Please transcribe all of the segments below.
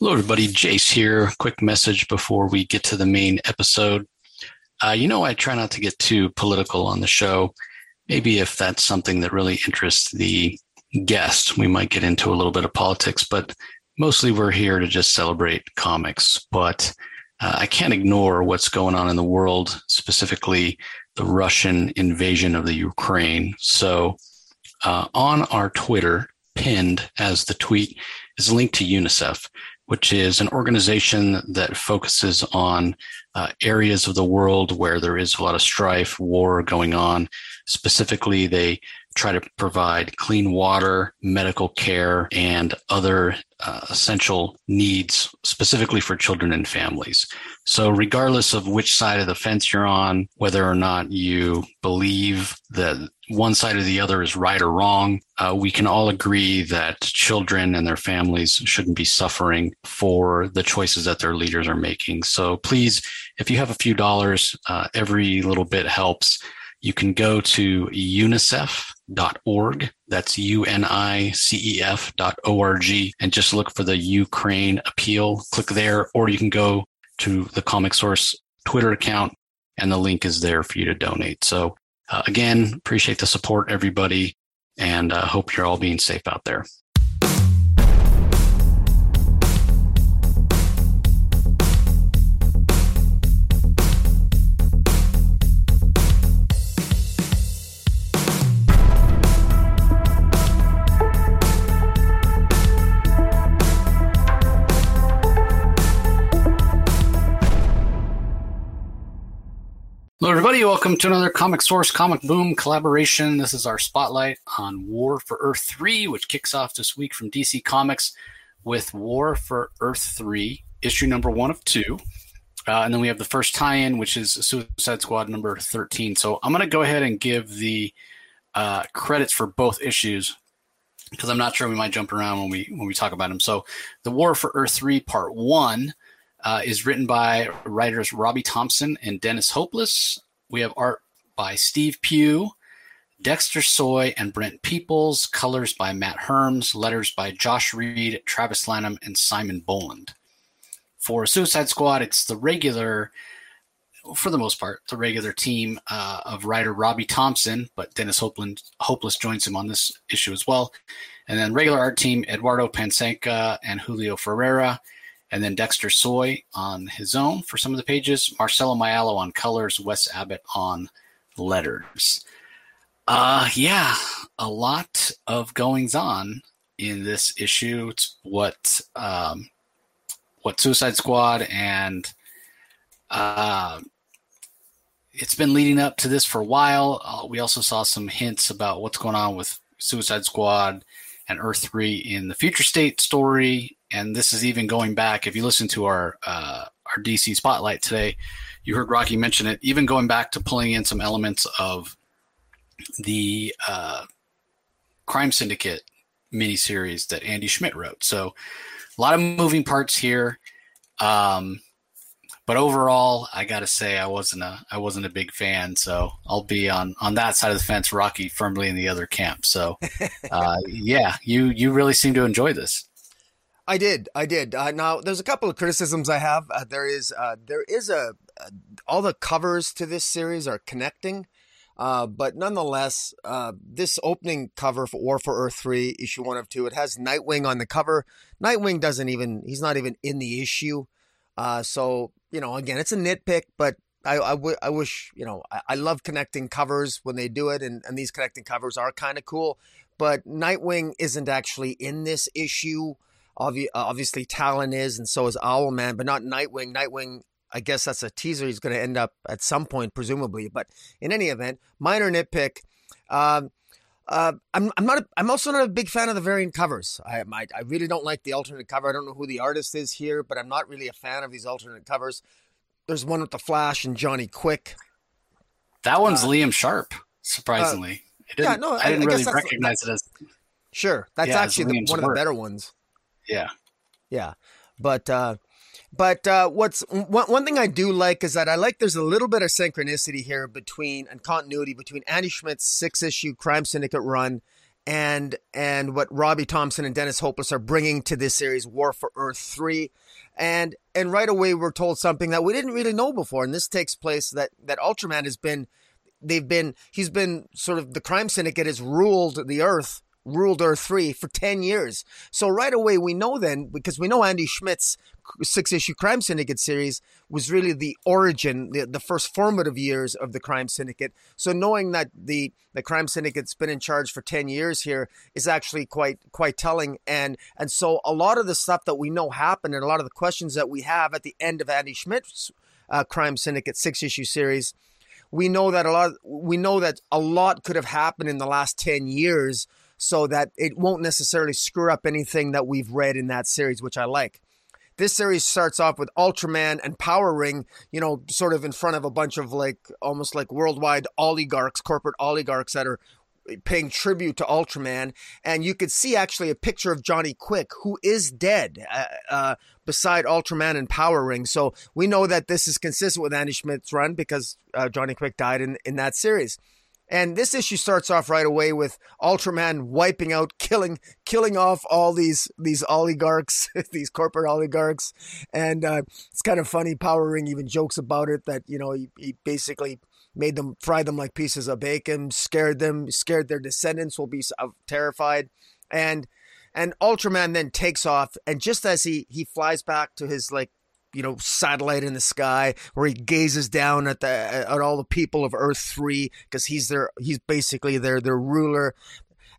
Hello, everybody. Jace here. Quick message before we get to the main episode. Uh, you know, I try not to get too political on the show. Maybe if that's something that really interests the guest, we might get into a little bit of politics, but mostly we're here to just celebrate comics. But uh, I can't ignore what's going on in the world, specifically the Russian invasion of the Ukraine. So uh, on our Twitter, pinned as the tweet, is a link to UNICEF which is an organization that focuses on uh, areas of the world where there is a lot of strife, war going on. Specifically, they try to provide clean water, medical care, and other uh, essential needs specifically for children and families. So, regardless of which side of the fence you're on, whether or not you believe that one side or the other is right or wrong, uh, we can all agree that children and their families shouldn't be suffering for the choices that their leaders are making. So, please, if you have a few dollars, uh, every little bit helps. You can go to unicef.org. That's U-N-I-C-E-F dot O-R-G and just look for the Ukraine appeal. Click there, or you can go to the Comic Source Twitter account and the link is there for you to donate. So uh, again, appreciate the support, everybody, and uh, hope you're all being safe out there. Hello, everybody. Welcome to another Comic Source Comic Boom collaboration. This is our spotlight on War for Earth 3, which kicks off this week from DC Comics with War for Earth 3, issue number one of two. Uh, and then we have the first tie in, which is Suicide Squad number 13. So I'm going to go ahead and give the uh, credits for both issues because I'm not sure we might jump around when we when we talk about them. So the War for Earth 3, part one uh, is written by writers Robbie Thompson and Dennis Hopeless. We have art by Steve Pugh, Dexter Soy, and Brent Peeples. Colors by Matt Herms. Letters by Josh Reed, Travis Lanham, and Simon Bowland. For Suicide Squad, it's the regular, for the most part, the regular team uh, of writer Robbie Thompson, but Dennis Hopeless, Hopeless joins him on this issue as well. And then regular art team Eduardo Pansica and Julio Ferreira and then Dexter Soy on his own for some of the pages, Marcelo Maiolo on colors, Wes Abbott on letters. Uh, yeah, a lot of goings on in this issue. It's what um, what Suicide Squad and uh, it's been leading up to this for a while. Uh, we also saw some hints about what's going on with Suicide Squad and Earth Three in the Future State story and this is even going back. If you listen to our uh, our DC spotlight today, you heard Rocky mention it. Even going back to pulling in some elements of the uh, Crime Syndicate miniseries that Andy Schmidt wrote. So a lot of moving parts here. Um, but overall, I got to say I wasn't a I wasn't a big fan. So I'll be on on that side of the fence. Rocky firmly in the other camp. So uh, yeah, you you really seem to enjoy this. I did. I did. Uh, now, there's a couple of criticisms I have. Uh, there is uh, there is a uh, all the covers to this series are connecting, uh, but nonetheless, uh, this opening cover for War for Earth three, issue one of two, it has Nightwing on the cover. Nightwing doesn't even he's not even in the issue. so you know, again, it's a nitpick, but I, I, w- I wish, you know, I, I love connecting covers when they do it, and, and these connecting covers are kind of cool. But Nightwing isn't actually in this issue. Obvi- uh, obviously, Talon is, and so is Owlman, but not Nightwing. Nightwing, I guess that's a teaser. He's going to end up at some point, presumably. But in any event, minor nitpick. Um, uh, I'm I'm not a, I'm also not a big fan of the variant covers. I, I, I really don't like the alternate cover. I don't know who the artist is here, but I'm not really a fan of these alternate covers. There's one with the Flash and Johnny Quick. That one's uh, Liam Sharp, surprisingly. Uh, yeah, no, I, didn't I really recognize it as. Sure, that's yeah, actually the, one of the better ones. Yeah. Yeah. But uh but uh, what's one, one thing I do like is that I like there's a little bit of synchronicity here between and continuity between Andy Schmidt's six issue Crime Syndicate run and and what Robbie Thompson and Dennis Hopeless are bringing to this series, War for Earth three, and and right away we're told something that we didn't really know before, and this takes place that that Ultraman has been, they've been he's been sort of the crime syndicate has ruled the Earth ruled Earth 3 for 10 years. So right away, we know then, because we know Andy Schmidt's six issue Crime Syndicate series was really the origin, the, the first formative years of the Crime Syndicate. So knowing that the, the Crime Syndicate's been in charge for 10 years here is actually quite, quite telling. And, and so a lot of the stuff that we know happened and a lot of the questions that we have at the end of Andy Schmidt's uh, Crime Syndicate six issue series, we know that a lot, we know that a lot could have happened in the last 10 years so that it won't necessarily screw up anything that we've read in that series, which I like. This series starts off with Ultraman and Power Ring, you know, sort of in front of a bunch of like almost like worldwide oligarchs, corporate oligarchs that are paying tribute to Ultraman, and you could see actually a picture of Johnny Quick, who is dead, uh, uh, beside Ultraman and Power Ring. So we know that this is consistent with Andy Schmidt's run because uh, Johnny Quick died in, in that series. And this issue starts off right away with Ultraman wiping out, killing, killing off all these these oligarchs, these corporate oligarchs, and uh, it's kind of funny. Power Ring even jokes about it that you know he, he basically made them fry them like pieces of bacon, scared them, scared their descendants will be terrified, and and Ultraman then takes off, and just as he he flies back to his like you know satellite in the sky where he gazes down at the at all the people of Earth three because he's their he's basically their their ruler.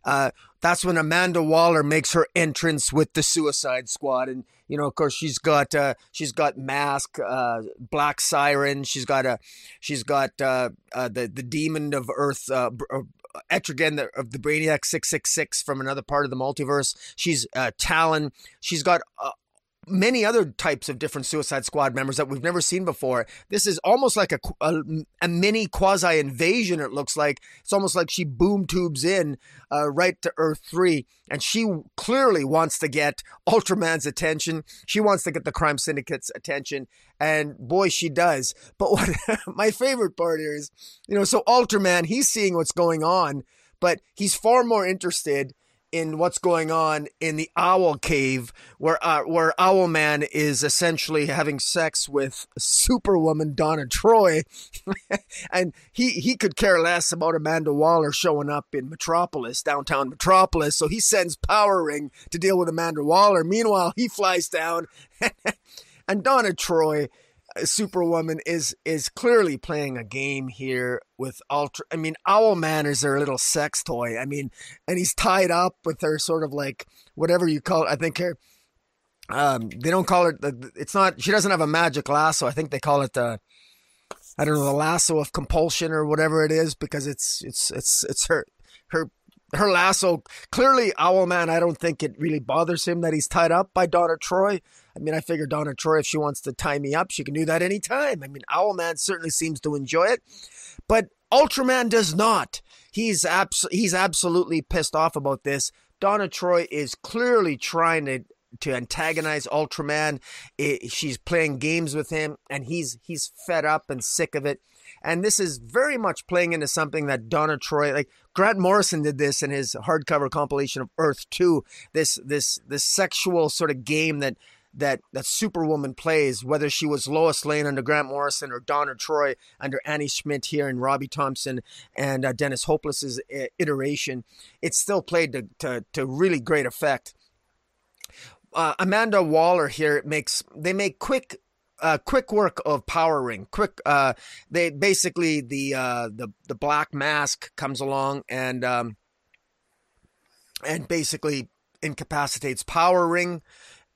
Uh, that's when Amanda Waller makes her entrance with the Suicide Squad, and you know, of course, she's got uh, she's got Mask, uh, Black Siren, she's got a she's got uh, uh, the the Demon of Earth, uh, uh Etrigan the, of the Brainiac 666 from another part of the multiverse. She's uh, Talon. She's got uh, many other types of different Suicide Squad members that we've never seen before. This is almost like a, a, a mini quasi invasion, it looks like. It's almost like she boom tubes in uh, right to Earth 3, and she clearly wants to get Ultraman's attention. She wants to get the Crime Syndicate's attention, and boy, she does. But what my favorite part here is, you know, so Ultraman, he's seeing what's going on, but he's far more interested in what's going on in the Owl Cave, where uh, where Owlman is essentially having sex with Superwoman Donna Troy, and he he could care less about Amanda Waller showing up in Metropolis, downtown Metropolis. So he sends Power Ring to deal with Amanda Waller. Meanwhile, he flies down, and Donna Troy Superwoman is is clearly playing a game here with Ultra. I mean, Owlman is their little sex toy. I mean, and he's tied up with her sort of like whatever you call it. I think her. Um, they don't call it. It's not. She doesn't have a magic lasso. I think they call it the. I don't know the lasso of compulsion or whatever it is because it's it's it's it's her her her lasso. Clearly, Owlman. I don't think it really bothers him that he's tied up by Donna Troy. I mean, I figure Donna Troy, if she wants to tie me up, she can do that anytime. I mean, Owlman certainly seems to enjoy it, but Ultraman does not. He's abs- he's absolutely pissed off about this. Donna Troy is clearly trying to to antagonize Ultraman. It, she's playing games with him, and he's he's fed up and sick of it. And this is very much playing into something that Donna Troy, like Grant Morrison, did this in his hardcover compilation of Earth Two. This this this sexual sort of game that that that Superwoman plays, whether she was Lois Lane under Grant Morrison or Donna Troy under Andy Schmidt here and Robbie Thompson and uh, Dennis Hopeless's uh, iteration, it's still played to, to, to really great effect. Uh, Amanda Waller here makes they make quick uh, quick work of Power Ring. Quick, uh, they basically the uh, the the Black Mask comes along and um, and basically incapacitates Power Ring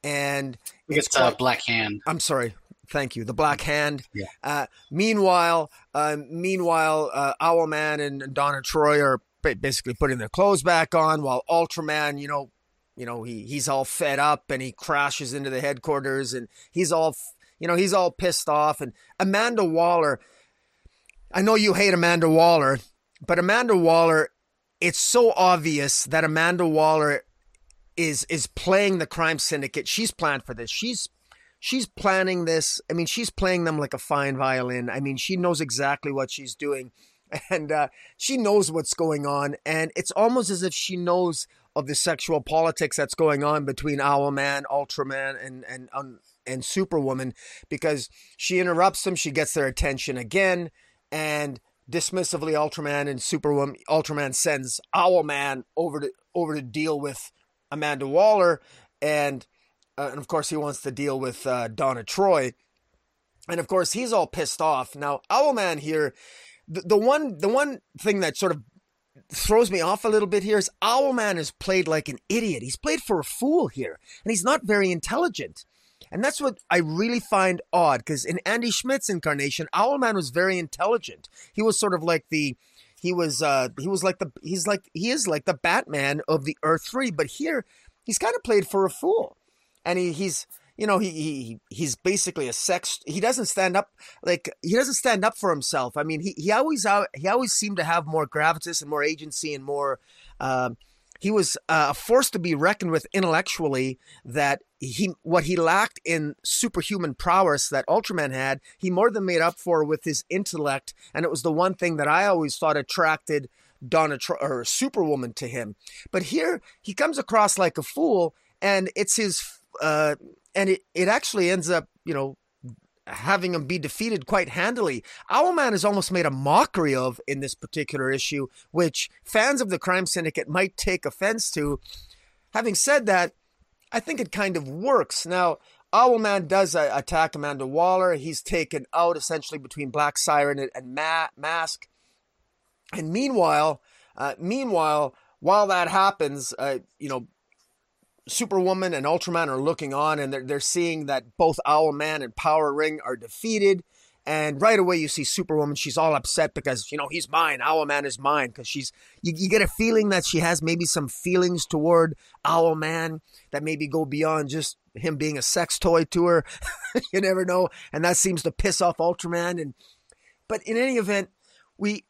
and it's, it's quite, Black Hand. I'm sorry. Thank you. The Black Hand. Yeah. Uh, meanwhile, uh, meanwhile, uh, Owlman and Donna Troy are basically putting their clothes back on, while Ultraman, you know, you know, he he's all fed up and he crashes into the headquarters and he's all, you know, he's all pissed off. And Amanda Waller, I know you hate Amanda Waller, but Amanda Waller, it's so obvious that Amanda Waller is is playing the crime syndicate. She's planned for this. She's she's planning this. I mean, she's playing them like a fine violin. I mean, she knows exactly what she's doing. and uh, she knows what's going on, and it's almost as if she knows of the sexual politics that's going on between Owlman, Ultraman, and and um, and Superwoman, because she interrupts them, she gets their attention again, and dismissively, Ultraman and Superwoman, Ultraman sends Owlman over to over to deal with Amanda Waller, and uh, and of course he wants to deal with uh, Donna Troy, and of course he's all pissed off. Now Owlman here, the, the one the one thing that sort of throws me off a little bit here is Owlman is played like an idiot. He's played for a fool here, and he's not very intelligent. And that's what I really find odd because in Andy Schmidt's incarnation, Owlman was very intelligent. He was sort of like the he was uh he was like the he's like he is like the Batman of the Earth 3, but here he's kind of played for a fool. And he, he's you know, he, he he's basically a sex. He doesn't stand up like he doesn't stand up for himself. I mean, he he always he always seemed to have more gravitas and more agency and more. Uh, he was uh, a force to be reckoned with intellectually. That he what he lacked in superhuman prowess that Ultraman had, he more than made up for with his intellect. And it was the one thing that I always thought attracted Donna or Superwoman to him. But here he comes across like a fool, and it's his. Uh, and it, it actually ends up, you know, having him be defeated quite handily. Owlman is almost made a mockery of in this particular issue, which fans of the Crime Syndicate might take offense to. Having said that, I think it kind of works. Now, Owlman does uh, attack Amanda Waller. He's taken out essentially between Black Siren and, and Ma- Mask. And meanwhile, uh, meanwhile, while that happens, uh, you know, Superwoman and Ultraman are looking on and they're, they're seeing that both Owlman and Power Ring are defeated. And right away, you see Superwoman. She's all upset because, you know, he's mine. Owlman is mine. Because she's, you, you get a feeling that she has maybe some feelings toward Owlman that maybe go beyond just him being a sex toy to her. you never know. And that seems to piss off Ultraman. And, but in any event, we,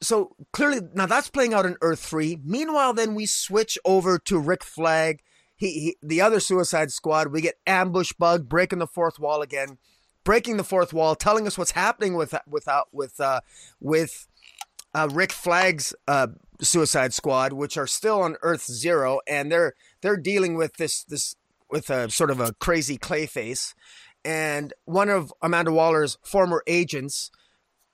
so clearly, now that's playing out in Earth 3. Meanwhile, then we switch over to Rick Flag he, he, the other Suicide Squad, we get ambush bug breaking the fourth wall again, breaking the fourth wall, telling us what's happening with with uh, with uh, with uh, Rick Flag's uh, Suicide Squad, which are still on Earth Zero, and they're they're dealing with this this with a sort of a crazy Clayface, and one of Amanda Waller's former agents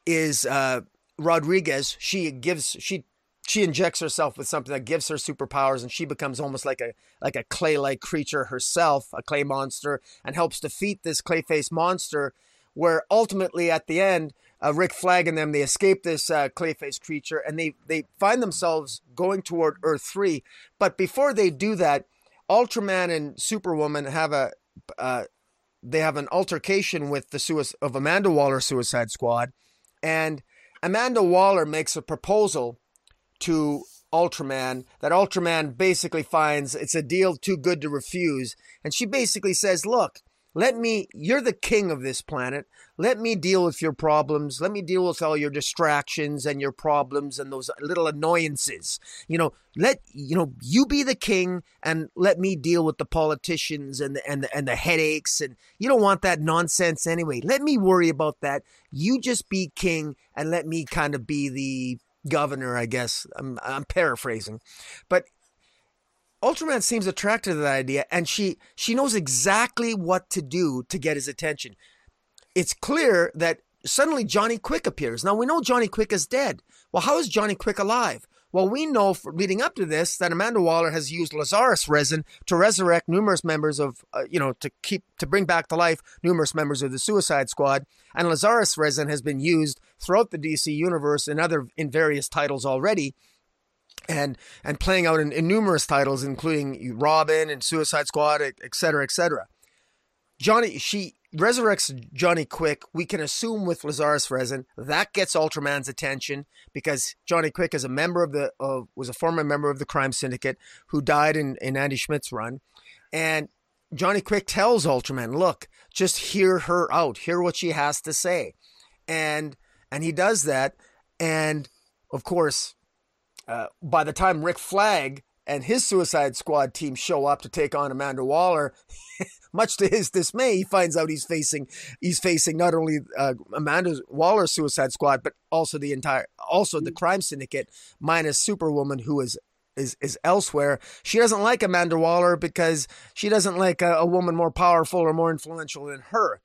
is uh, Rodriguez. She gives she she injects herself with something that gives her superpowers and she becomes almost like a like a clay-like creature herself a clay monster and helps defeat this clay-faced monster where ultimately at the end uh, rick flag and them they escape this uh, clay-faced creature and they they find themselves going toward earth 3 but before they do that ultraman and superwoman have a uh, they have an altercation with the suicide of amanda waller suicide squad and amanda waller makes a proposal to Ultraman that Ultraman basically finds it's a deal too good to refuse. And she basically says, Look, let me, you're the king of this planet. Let me deal with your problems. Let me deal with all your distractions and your problems and those little annoyances. You know, let, you know, you be the king and let me deal with the politicians and the, and the, and the headaches. And you don't want that nonsense anyway. Let me worry about that. You just be king and let me kind of be the governor, I guess. I'm, I'm paraphrasing, but Ultraman seems attracted to that idea, and she she knows exactly what to do to get his attention. It's clear that suddenly Johnny Quick appears. Now we know Johnny Quick is dead. Well, how is Johnny Quick alive? Well, we know leading up to this that Amanda Waller has used Lazarus resin to resurrect numerous members of, uh, you know, to keep to bring back to life numerous members of the Suicide Squad, and Lazarus resin has been used throughout the DC universe in other in various titles already and and playing out in, in, numerous titles, including Robin and Suicide Squad, et cetera, et cetera. Johnny, she resurrects Johnny Quick, we can assume with Lazarus Resin that gets Ultraman's attention because Johnny Quick is a member of the uh, was a former member of the crime syndicate who died in, in Andy Schmidt's run, and Johnny Quick tells Ultraman, "Look, just hear her out, hear what she has to say," and and he does that, and of course, uh, by the time Rick Flag and his Suicide Squad team show up to take on Amanda Waller, much to his dismay, he finds out he's facing he's facing not only uh, Amanda Waller's Suicide Squad, but also the entire also the crime syndicate minus Superwoman, who is is is elsewhere. She doesn't like Amanda Waller because she doesn't like a, a woman more powerful or more influential than her.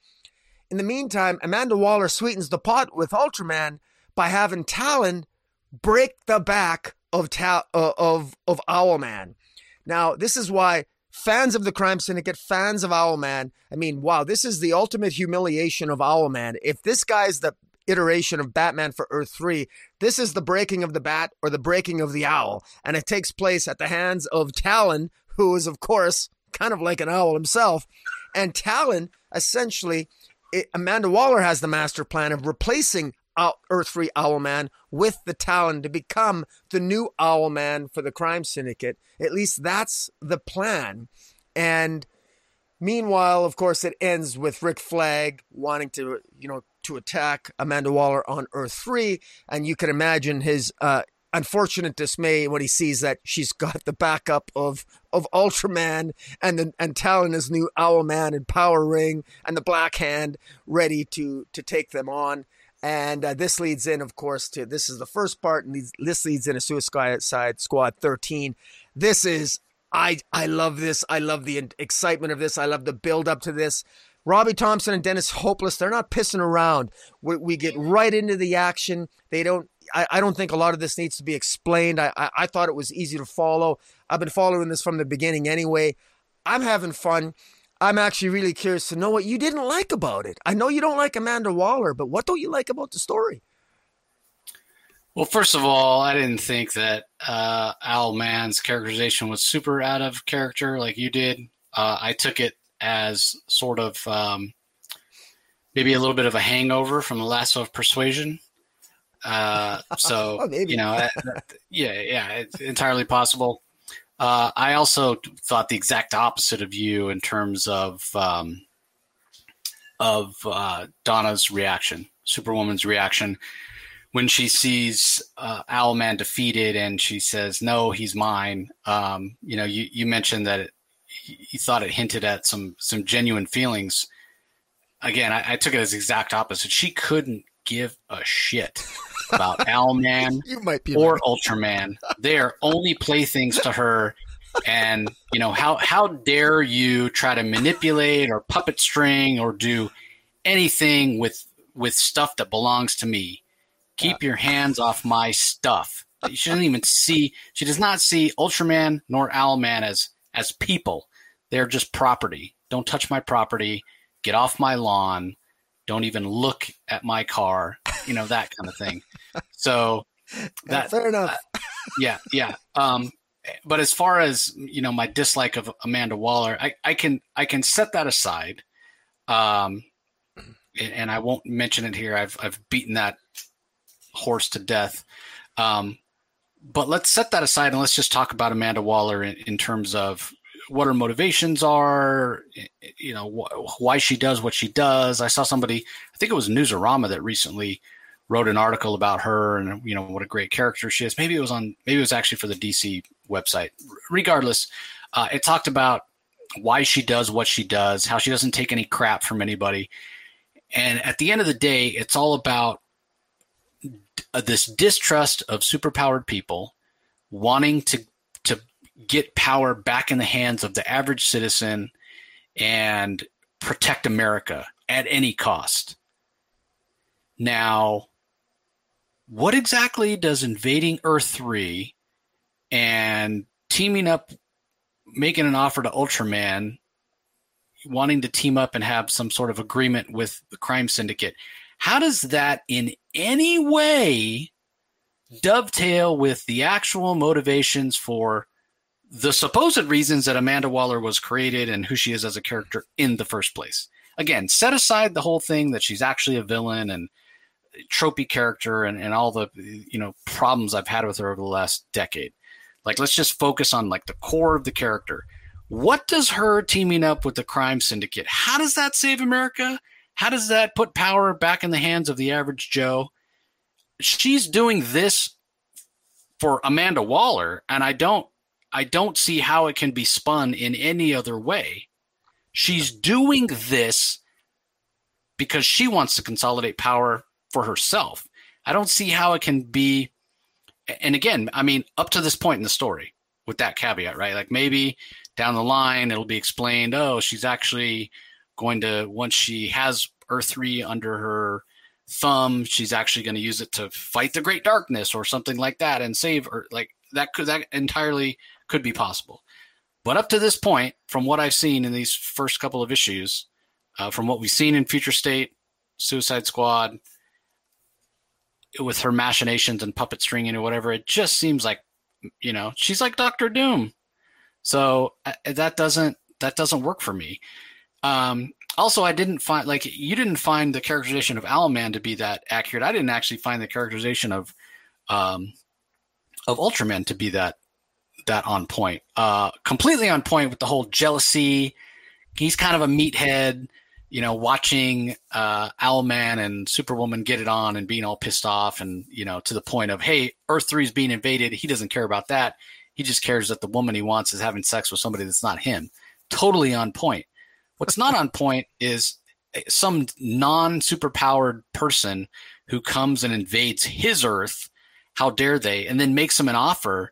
In the meantime, Amanda Waller sweetens the pot with Ultraman by having Talon break the back of Ta- uh, of of Owlman. Now, this is why fans of the Crime Syndicate, fans of Owlman, I mean, wow, this is the ultimate humiliation of Owlman. If this guy's the iteration of Batman for Earth 3, this is the breaking of the bat or the breaking of the owl, and it takes place at the hands of Talon, who is of course kind of like an owl himself, and Talon essentially it, Amanda Waller has the master plan of replacing Earth 3 Owlman with the Talon to become the new Owlman for the crime syndicate. At least that's the plan. And meanwhile, of course, it ends with Rick Flag wanting to, you know, to attack Amanda Waller on Earth 3. And you can imagine his uh, unfortunate dismay when he sees that she's got the backup of of Ultraman and the, and Talon is new Owlman and Power Ring and the Black Hand ready to to take them on. And uh, this leads in, of course, to this is the first part, and this leads in into Suicide Squad 13. This is I I love this. I love the excitement of this. I love the build up to this. Robbie Thompson and Dennis Hopeless, they're not pissing around. We, we get right into the action. They don't. I, I don't think a lot of this needs to be explained. I, I I thought it was easy to follow. I've been following this from the beginning anyway. I'm having fun. I'm actually really curious to know what you didn't like about it. I know you don't like Amanda Waller, but what don't you like about the story? Well, first of all, I didn't think that uh, Owlman's characterization was super out of character like you did. Uh, I took it as sort of um, maybe a little bit of a hangover from the lasso of Persuasion. Uh, so, oh, you know, yeah, yeah, it's entirely possible. Uh, I also thought the exact opposite of you in terms of um, of uh, Donna's reaction, Superwoman's reaction when she sees uh, Owlman defeated, and she says, "No, he's mine." Um, you know, you, you mentioned that it, you thought it hinted at some some genuine feelings. Again, I, I took it as exact opposite. She couldn't give a shit about Owlman you might be or. Ultraman. They are only playthings to her. And you know how how dare you try to manipulate or puppet string or do anything with with stuff that belongs to me? Keep your hands off my stuff. She doesn't even see. She does not see Ultraman nor Owlman as as people. They're just property. Don't touch my property. Get off my lawn don't even look at my car, you know, that kind of thing. So that fair enough. Uh, yeah, yeah. Um, but as far as you know, my dislike of Amanda Waller, I, I can I can set that aside. Um, and I won't mention it here. I've I've beaten that horse to death. Um, but let's set that aside and let's just talk about Amanda Waller in, in terms of what her motivations are, you know, wh- why she does what she does. I saw somebody, I think it was Newsarama that recently wrote an article about her and you know what a great character she is. Maybe it was on, maybe it was actually for the DC website. Regardless, uh, it talked about why she does what she does, how she doesn't take any crap from anybody, and at the end of the day, it's all about this distrust of superpowered people wanting to to get power back in the hands of the average citizen and protect America at any cost. Now, what exactly does invading Earth 3 and teaming up, making an offer to Ultraman, wanting to team up and have some sort of agreement with the crime syndicate, how does that in any way dovetail with the actual motivations for the supposed reasons that Amanda Waller was created and who she is as a character in the first place. Again, set aside the whole thing that she's actually a villain and tropey character and, and all the you know problems I've had with her over the last decade. Like let's just focus on like the core of the character. What does her teaming up with the crime syndicate? How does that save America? How does that put power back in the hands of the average Joe? She's doing this for Amanda Waller, and I don't I don't see how it can be spun in any other way. She's doing this because she wants to consolidate power for herself. I don't see how it can be. And again, I mean, up to this point in the story, with that caveat, right? Like maybe down the line it'll be explained. Oh, she's actually going to once she has Earth three under her thumb, she's actually going to use it to fight the Great Darkness or something like that and save her. Like that could that entirely could be possible. But up to this point, from what I've seen in these first couple of issues, uh, from what we've seen in Future State, Suicide Squad, with her machinations and puppet stringing or whatever, it just seems like, you know, she's like Doctor Doom. So uh, that doesn't that doesn't work for me. Um, also, I didn't find like you didn't find the characterization of Owlman to be that accurate. I didn't actually find the characterization of um, of Ultraman to be that that on point. Uh, completely on point with the whole jealousy. He's kind of a meathead, you know, watching uh, Owlman and Superwoman get it on and being all pissed off, and you know, to the point of, hey, Earth Three is being invaded. He doesn't care about that. He just cares that the woman he wants is having sex with somebody that's not him. Totally on point. What's not on point is some non superpowered person who comes and invades his Earth. How dare they? And then makes him an offer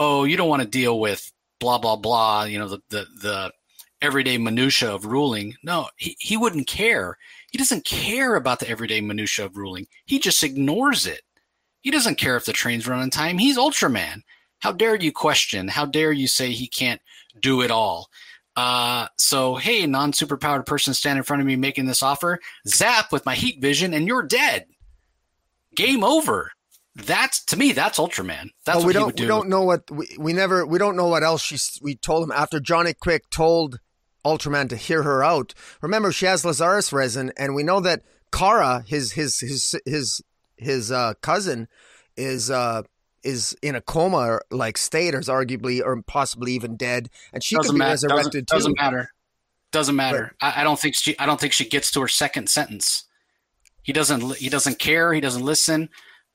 oh, you don't want to deal with blah blah blah, you know, the the, the everyday minutia of ruling. No, he, he wouldn't care. He doesn't care about the everyday minutia of ruling. He just ignores it. He doesn't care if the trains run on time. He's Ultraman. How dare you question? How dare you say he can't do it all? Uh, so, hey, non superpowered person stand in front of me making this offer, zap with my heat vision, and you're dead. Game over that's to me that's ultraman that's oh, what we don't do. we don't know what we, we never we don't know what else she we told him after johnny quick told ultraman to hear her out remember she has lazarus resin and we know that kara his his his his his uh, cousin is uh is in a coma like state or is arguably or possibly even dead and she doesn't could be matter. resurrected doesn't, too doesn't matter doesn't matter I, I don't think she i don't think she gets to her second sentence he doesn't he doesn't care he doesn't listen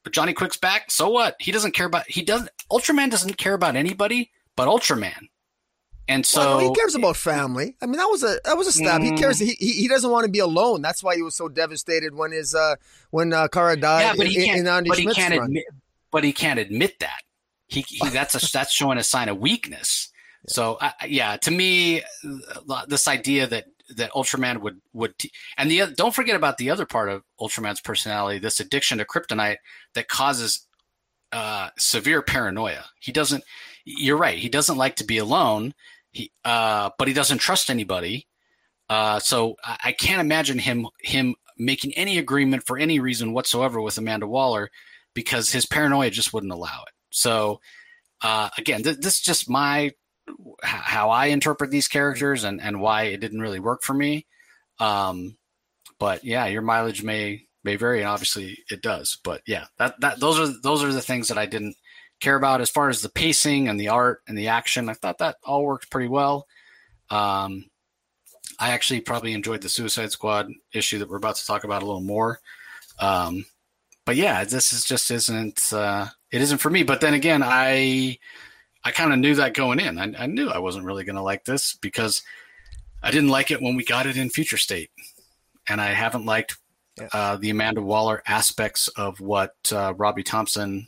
but Johnny Quick's back. So what? He doesn't care about. He doesn't. Ultraman doesn't care about anybody but Ultraman. And so well, no, he cares about family. I mean, that was a that was a stab. Mm, he cares. He, he, he doesn't want to be alone. That's why he was so devastated when his uh when uh, Kara died. Yeah, but he can't. In, in but he can't run. admit. But he can't admit that. He, he that's a that's showing a sign of weakness. Yeah. So uh, yeah, to me, this idea that that Ultraman would would t- and the don't forget about the other part of Ultraman's personality, this addiction to kryptonite that causes uh, severe paranoia. He doesn't. You're right. He doesn't like to be alone. He, uh, but he doesn't trust anybody. Uh, so I, I can't imagine him him making any agreement for any reason whatsoever with Amanda Waller because his paranoia just wouldn't allow it. So uh, again, th- this is just my how I interpret these characters and, and why it didn't really work for me. Um, but yeah, your mileage may may vary, and obviously it does. But yeah, that that those are those are the things that I didn't care about as far as the pacing and the art and the action. I thought that all worked pretty well. Um, I actually probably enjoyed the Suicide Squad issue that we're about to talk about a little more. Um, but yeah, this is just isn't uh, it isn't for me. But then again, I I kind of knew that going in. I, I knew I wasn't really going to like this because I didn't like it when we got it in Future State, and I haven't liked yeah. uh, the Amanda Waller aspects of what uh, Robbie Thompson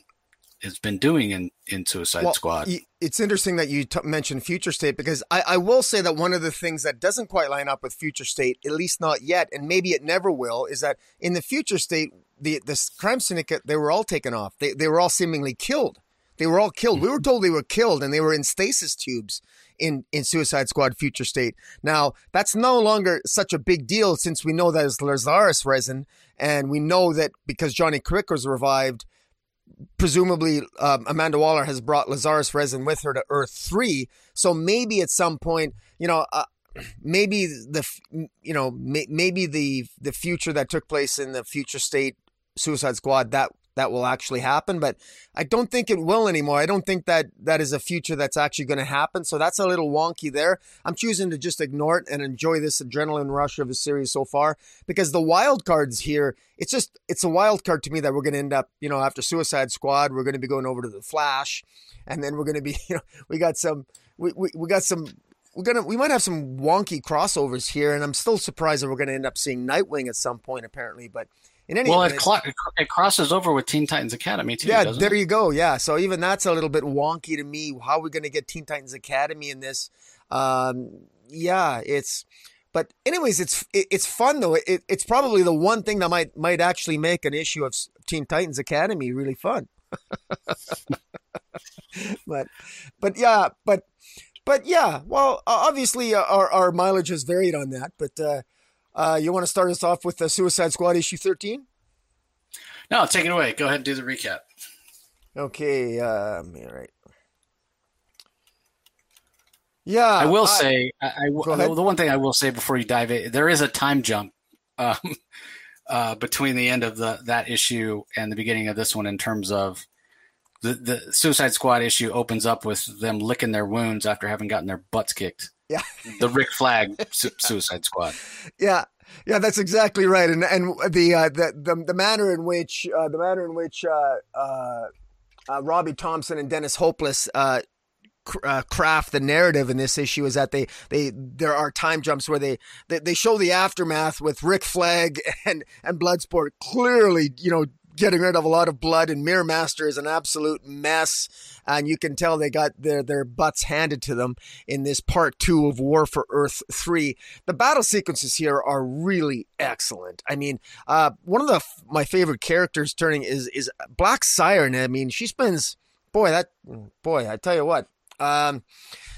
has been doing in in Suicide well, Squad. It's interesting that you t- mentioned Future State because I, I will say that one of the things that doesn't quite line up with Future State, at least not yet, and maybe it never will, is that in the Future State, the the crime syndicate they were all taken off. They they were all seemingly killed. They were all killed. We were told they were killed and they were in stasis tubes in, in Suicide Squad Future State. Now, that's no longer such a big deal since we know that it's Lazarus resin. And we know that because Johnny Quick was revived, presumably um, Amanda Waller has brought Lazarus resin with her to Earth 3. So maybe at some point, you know, uh, maybe the you know maybe the the future that took place in the future state Suicide Squad that that will actually happen, but I don't think it will anymore. I don't think that that is a future that's actually going to happen. So that's a little wonky there. I'm choosing to just ignore it and enjoy this adrenaline rush of the series so far because the wild cards here, it's just it's a wild card to me that we're going to end up, you know, after Suicide Squad, we're going to be going over to the Flash, and then we're going to be, you know, we got some we, we, we got some we're gonna we might have some wonky crossovers here, and I'm still surprised that we're gonna end up seeing Nightwing at some point, apparently. But in any well, it, cl- it crosses over with Teen Titans Academy too. yeah, there it? you go. Yeah, so even that's a little bit wonky to me. How are we gonna get Teen Titans Academy in this? Um, yeah, it's. But anyways, it's it, it's fun though. It, it's probably the one thing that might might actually make an issue of Teen Titans Academy really fun. but but yeah, but but yeah, well, obviously uh, our, our mileage has varied on that. But uh, uh, you want to start us off with the Suicide Squad issue 13? No, take it away. Go ahead and do the recap. Okay, um, all right. Yeah, I will I, say, I, I the one thing I will say before you dive in, there is a time jump um, uh, between the end of the that issue and the beginning of this one in terms of the, the Suicide Squad issue opens up with them licking their wounds after having gotten their butts kicked. Yeah, the Rick Flag su- Suicide Squad. Yeah, yeah, that's exactly right. And and the uh, the, the, the manner in which uh, the manner in which uh, uh, uh Robbie Thompson and Dennis Hopeless uh, uh, craft the narrative in this issue is that they they there are time jumps where they they, they show the aftermath with Rick Flag and and Bloodsport clearly you know getting rid of a lot of blood, and Mirror Master is an absolute mess. And you can tell they got their, their butts handed to them in this part two of War for Earth 3. The battle sequences here are really excellent. I mean, uh, one of the my favorite characters turning is is Black Siren. I mean, she spends boy that boy. I tell you what. Um,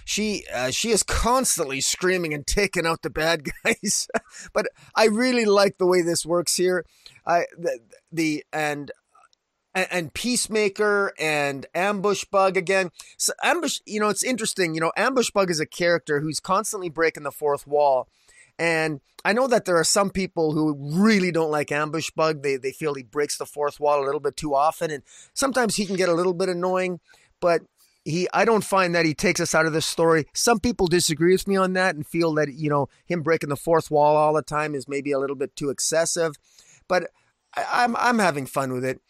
she uh, she is constantly screaming and taking out the bad guys. but I really like the way this works here. I the, the and and, Peacemaker and Ambush Bug again. So Ambush, you know, it's interesting. You know, Ambush Bug is a character who's constantly breaking the fourth wall. And I know that there are some people who really don't like Ambush Bug. They they feel he breaks the fourth wall a little bit too often, and sometimes he can get a little bit annoying. But he I don't find that he takes us out of the story. Some people disagree with me on that and feel that you know him breaking the fourth wall all the time is maybe a little bit too excessive. But I, am I'm, I'm having fun with it.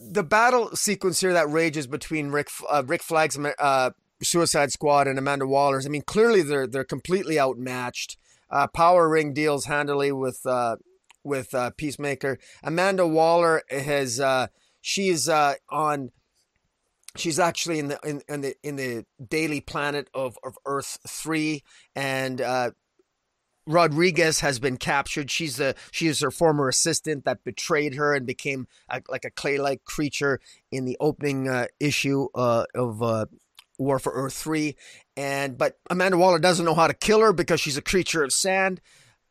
The battle sequence here that rages between Rick uh, Rick Flag's uh, Suicide Squad and Amanda Waller's. I mean, clearly they're they're completely outmatched. Uh, Power Ring deals handily with uh, with uh, Peacemaker. Amanda Waller has uh, she's on she's actually in the in, in, the in the daily planet of, of Earth three, and Rodriguez has been captured. She's the she is her former assistant that betrayed her and became a, like a clay-like creature in the opening uh, issue uh, of uh, War for Earth three. And but Amanda Waller doesn't know how to kill her because she's a creature of sand.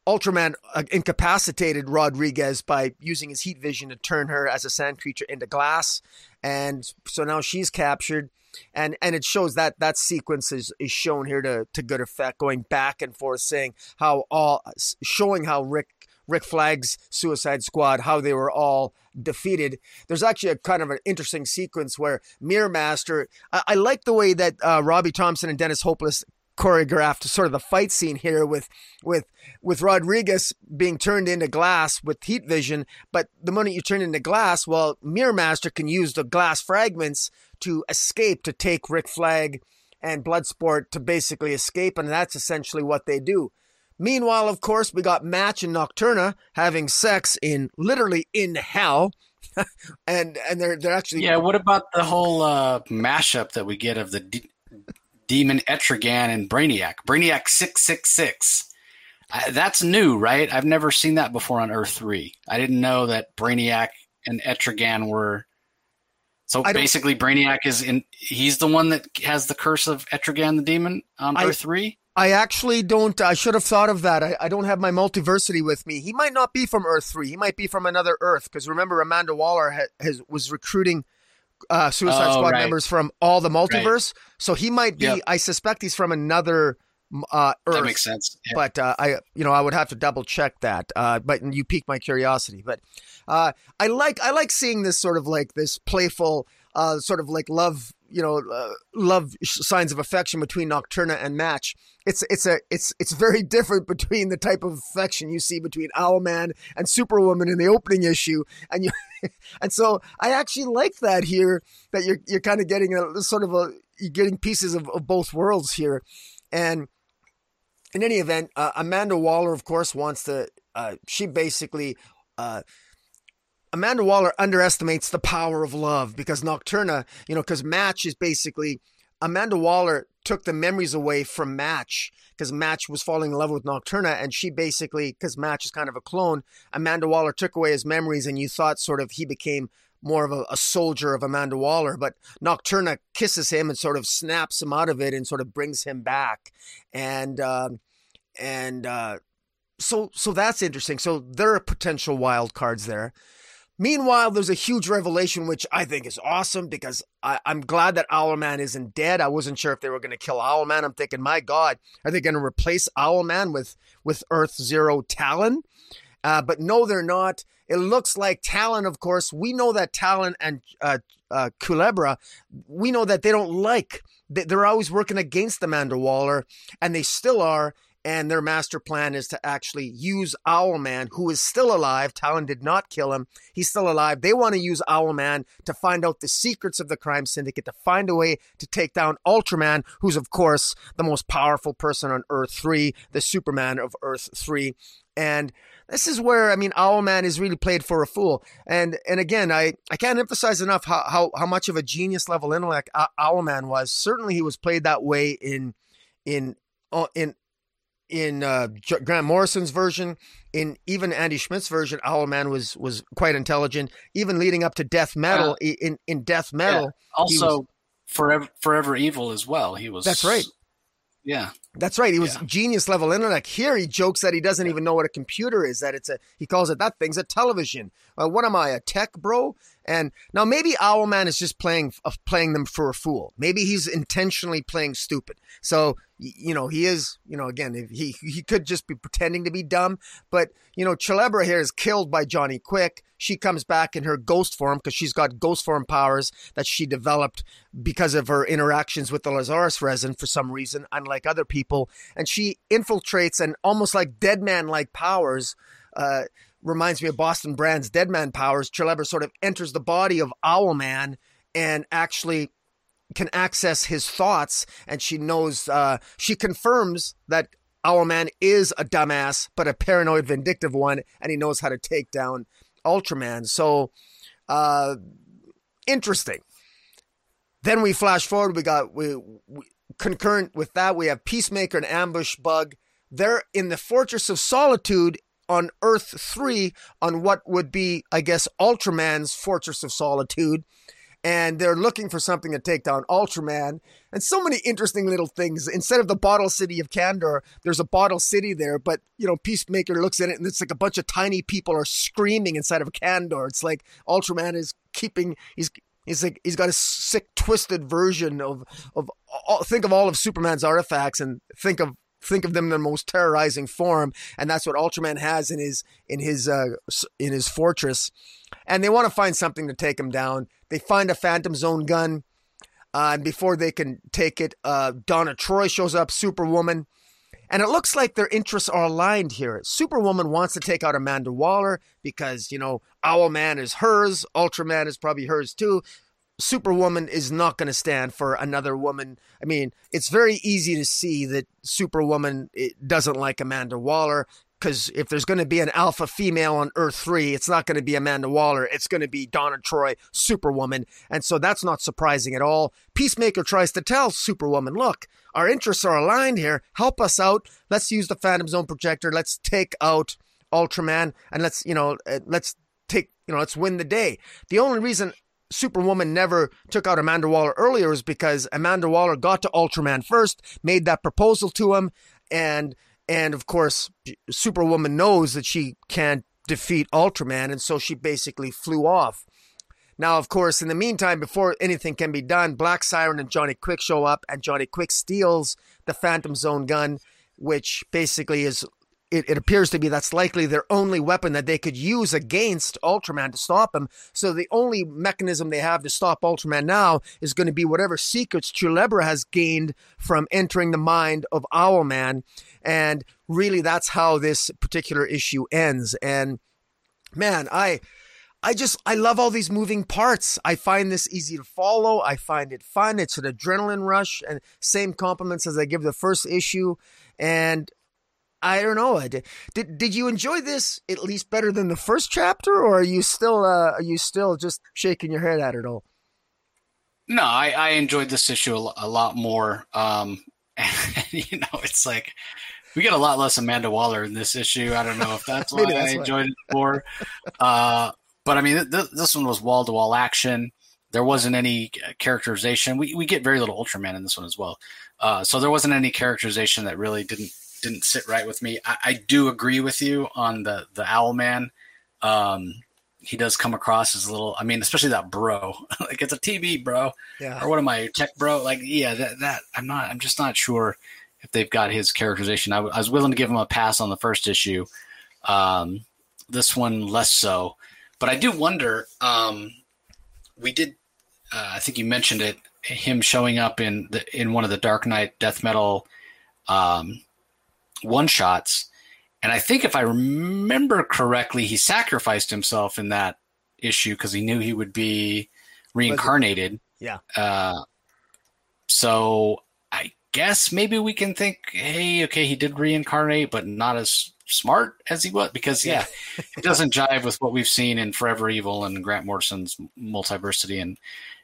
Ultraman uh, incapacitated Rodriguez by using his heat vision to turn her as a sand creature into glass, and so now she's captured. And and it shows that that sequence is, is shown here to, to good effect, going back and forth, saying how all showing how Rick Rick Flag's Suicide Squad, how they were all defeated. There's actually a kind of an interesting sequence where Mirror Master. I, I like the way that uh, Robbie Thompson and Dennis Hopeless choreographed sort of the fight scene here with with with Rodriguez being turned into glass with heat vision, but the moment you turn into glass, well, Mirror Master can use the glass fragments to escape to take Rick Flag and Bloodsport to basically escape, and that's essentially what they do. Meanwhile, of course, we got Match and Nocturna having sex in literally in hell. and and they're they're actually yeah. What about the whole uh, mashup that we get of the Demon Etrigan and Brainiac. Brainiac 666. Uh, that's new, right? I've never seen that before on Earth 3. I didn't know that Brainiac and Etrigan were. So basically, Brainiac is in. He's the one that has the curse of Etrigan the demon on I, Earth 3? I actually don't. I should have thought of that. I, I, don't have my multiversity with me. He might not be from Earth 3. He might be from another Earth. Because remember, Amanda Waller ha, has, was recruiting uh, Suicide oh, Squad right. members from all the multiverse. Right. So he might be. Yep. I suspect he's from another uh, Earth. That makes sense. Yeah. But uh, I, you know, I would have to double check that. Uh, but you piqued my curiosity. But uh, I like I like seeing this sort of like this playful, uh, sort of like love, you know, uh, love signs of affection between Nocturna and Match. It's it's a it's it's very different between the type of affection you see between Owlman and Superwoman in the opening issue, and you, and so I actually like that here that you're you're kind of getting a sort of a you're getting pieces of, of both worlds here, and in any event, uh, Amanda Waller, of course, wants to. Uh, she basically. Uh, Amanda Waller underestimates the power of love because Nocturna, you know, because Match is basically. Amanda Waller took the memories away from Match because Match was falling in love with Nocturna, and she basically, because Match is kind of a clone, Amanda Waller took away his memories, and you thought sort of he became more of a, a, soldier of Amanda Waller, but Nocturna kisses him and sort of snaps him out of it and sort of brings him back. And um, and uh, so so that's interesting. So there are potential wild cards there. Meanwhile, there's a huge revelation, which I think is awesome because I, am glad that Owlman isn't dead. I wasn't sure if they were going to kill Owlman. I'm thinking, my God, are they going to replace Owlman with with Earth Zero Talon? Uh, but no, they're not. It looks like Talon, of course. We know that Talon and uh, uh, Culebra, we know that they don't like. They're always working against Amanda Waller, and they still are. And their master plan is to actually use Owlman, who is still alive. Talon did not kill him. He's still alive. They want to use Owlman to find out the secrets of the crime syndicate, to find a way to take down Ultraman, who's, of course, the most powerful person on Earth 3, the Superman of Earth 3. And this is where I mean Owlman is really played for a fool. And and again, I, I can't emphasize enough how, how, how much of a genius level intellect Owlman was. Certainly, he was played that way in in uh, in in uh, Grant Morrison's version, in even Andy Schmidt's version, Owlman was was quite intelligent. Even leading up to Death Metal, uh, in in Death Metal, yeah. also was, forever forever evil as well. He was that's right. Yeah. That's right. He was yeah. genius level intellect. Here he jokes that he doesn't even know what a computer is, that it's a, he calls it, that thing's a television. Uh, what am I, a tech bro? And now maybe Owlman is just playing, uh, playing them for a fool. Maybe he's intentionally playing stupid. So you know, he is, you know, again, he he could just be pretending to be dumb, but you know, Culebra here is killed by Johnny Quick. She comes back in her ghost form because she's got ghost form powers that she developed because of her interactions with the Lazarus resin for some reason, unlike other people. And she infiltrates and almost like dead man like powers. Uh, reminds me of Boston Brand's Deadman powers. Culebra sort of enters the body of Owlman and actually can access his thoughts, and she knows. Uh, she confirms that Owlman is a dumbass, but a paranoid, vindictive one, and he knows how to take down Ultraman. So, uh, interesting. Then we flash forward. We got we, we concurrent with that. We have Peacemaker and Ambush Bug. They're in the Fortress of Solitude on Earth 3 on what would be, I guess, Ultraman's Fortress of Solitude and they're looking for something to take down Ultraman. And so many interesting little things. Instead of the bottle city of Kandor, there's a bottle city there, but you know, Peacemaker looks at it and it's like a bunch of tiny people are screaming inside of Kandor. It's like Ultraman is keeping he's He's like he's got a sick, twisted version of of all, think of all of Superman's artifacts and think of think of them in their most terrorizing form, and that's what Ultraman has in his in his uh, in his fortress. And they want to find something to take him down. They find a Phantom Zone gun. Uh, and before they can take it, uh, Donna Troy shows up, Superwoman. And it looks like their interests are aligned here. Superwoman wants to take out Amanda Waller because, you know, Owlman is hers, Ultraman is probably hers too. Superwoman is not going to stand for another woman. I mean, it's very easy to see that Superwoman doesn't like Amanda Waller because if there's going to be an alpha female on Earth 3, it's not going to be Amanda Waller. It's going to be Donna Troy, Superwoman. And so that's not surprising at all. Peacemaker tries to tell Superwoman, look, our interests are aligned here. Help us out. Let's use the Phantom Zone projector. Let's take out Ultraman and let's, you know, uh, let's take, you know, let's win the day. The only reason Superwoman never took out Amanda Waller earlier is because Amanda Waller got to Ultraman first, made that proposal to him, and and of course, Superwoman knows that she can't defeat Ultraman, and so she basically flew off. Now, of course, in the meantime, before anything can be done, Black Siren and Johnny Quick show up, and Johnny Quick steals the Phantom Zone gun, which basically is it, it, appears to be that's likely their only weapon that they could use against Ultraman to stop him. So the only mechanism they have to stop Ultraman now is going to be whatever secrets Culebra has gained from entering the mind of Owlman. And really, that's how this particular issue ends. And man, I. I just I love all these moving parts. I find this easy to follow. I find it fun. It's an adrenaline rush and same compliments as I give the first issue. And I don't know. Did, did did you enjoy this at least better than the first chapter, or are you still uh, are you still just shaking your head at it all? No, I, I enjoyed this issue a, a lot more. Um, and, you know, it's like we get a lot less Amanda Waller in this issue. I don't know if that's why that's I enjoyed it more. Uh, but I mean, th- th- this one was wall to wall action. There wasn't any characterization. We we get very little Ultraman in this one as well. Uh, so there wasn't any characterization that really didn't didn't sit right with me. I, I do agree with you on the the Owlman. Um, he does come across as a little. I mean, especially that bro. like it's a TV bro. Yeah. Or what am I, tech bro? Like yeah, that that I'm not. I'm just not sure if they've got his characterization. I, I was willing to give him a pass on the first issue. Um, this one less so, but I do wonder. Um, we did. Uh, I think you mentioned it. Him showing up in the in one of the Dark Knight death metal um, one shots. And I think if I remember correctly, he sacrificed himself in that issue because he knew he would be reincarnated. Yeah. Uh, so I guess maybe we can think, hey, okay, he did reincarnate, but not as smart as he was because yeah, it doesn't jive with what we've seen in Forever Evil and Grant Morrison's multiversity and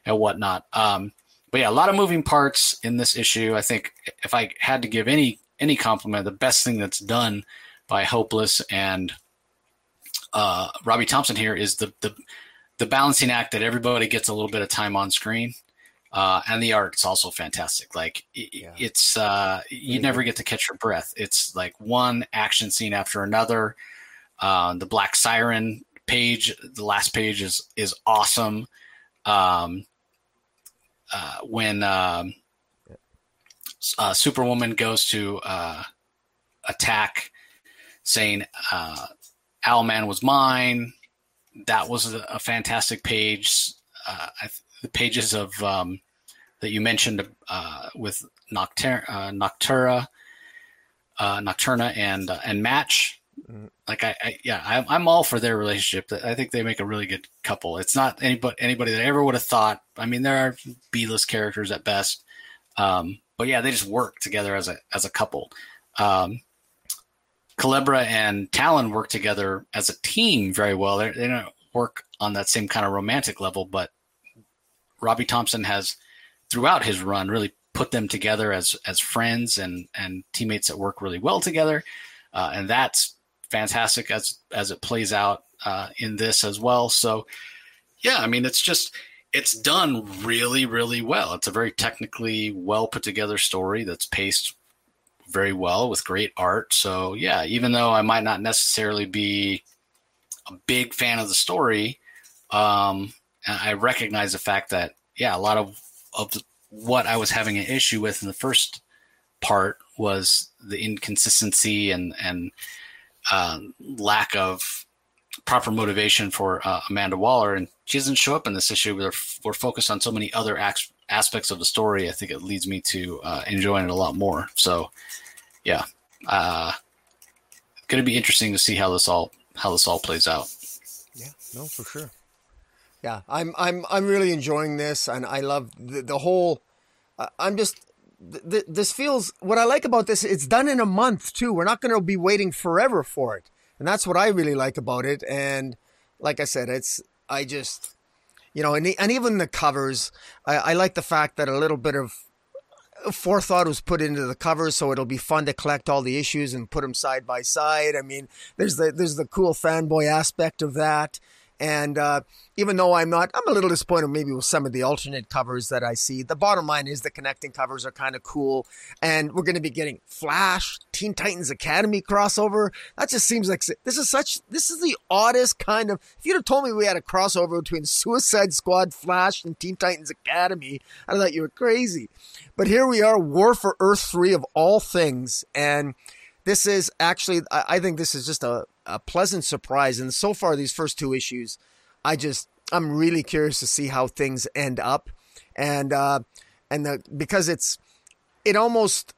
and whatnot. Um, but yeah, a lot of moving parts in this issue. I think if I had to give any any compliment. The best thing that's done by Hopeless and uh, Robbie Thompson here is the, the the balancing act that everybody gets a little bit of time on screen. Uh, and the art is also fantastic. Like yeah. it's uh, you never get to catch your breath. It's like one action scene after another. Uh, the Black Siren page, the last page is is awesome. Um, uh, when um, uh, Superwoman goes to uh, attack, saying uh, Owlman was mine. That was a, a fantastic page. Uh, I, the pages of um, that you mentioned uh, with Noctur- uh, Noctura, uh, Nocturna, and uh, and Match. Mm. Like I, I yeah, I, I'm all for their relationship. I think they make a really good couple. It's not anybody anybody that I ever would have thought. I mean, there are B-list characters at best, um, but yeah, they just work together as a as a couple. Um, Culebra and Talon work together as a team very well. They're, they don't work on that same kind of romantic level, but Robbie Thompson has, throughout his run, really put them together as as friends and and teammates that work really well together, uh, and that's fantastic as as it plays out uh, in this as well. So, yeah, I mean, it's just it's done really, really well. It's a very technically well put together story that's paced very well with great art. So yeah, even though I might not necessarily be a big fan of the story, um, I recognize the fact that yeah, a lot of of what I was having an issue with in the first part was the inconsistency and and uh, lack of proper motivation for uh, Amanda Waller, and she doesn't show up in this issue. We're, we're focused on so many other acts, aspects of the story. I think it leads me to uh, enjoying it a lot more. So, yeah, uh, going to be interesting to see how this all how this all plays out. Yeah, no, for sure. Yeah, I'm I'm I'm really enjoying this, and I love the, the whole. Uh, I'm just th- this feels what I like about this. It's done in a month too. We're not going to be waiting forever for it and that's what I really like about it. And like I said, it's I just you know, and and even the covers, I, I like the fact that a little bit of uh, forethought was put into the covers, so it'll be fun to collect all the issues and put them side by side. I mean, there's the there's the cool fanboy aspect of that. And uh, even though I'm not, I'm a little disappointed maybe with some of the alternate covers that I see. The bottom line is the connecting covers are kind of cool. And we're going to be getting Flash, Teen Titans Academy crossover. That just seems like this is such, this is the oddest kind of, if you'd have told me we had a crossover between Suicide Squad, Flash, and Teen Titans Academy, I thought you were crazy. But here we are, War for Earth 3 of all things. And this is actually, I think this is just a, a pleasant surprise. And so far, these first two issues, I just, I'm really curious to see how things end up. And, uh, and the, because it's, it almost,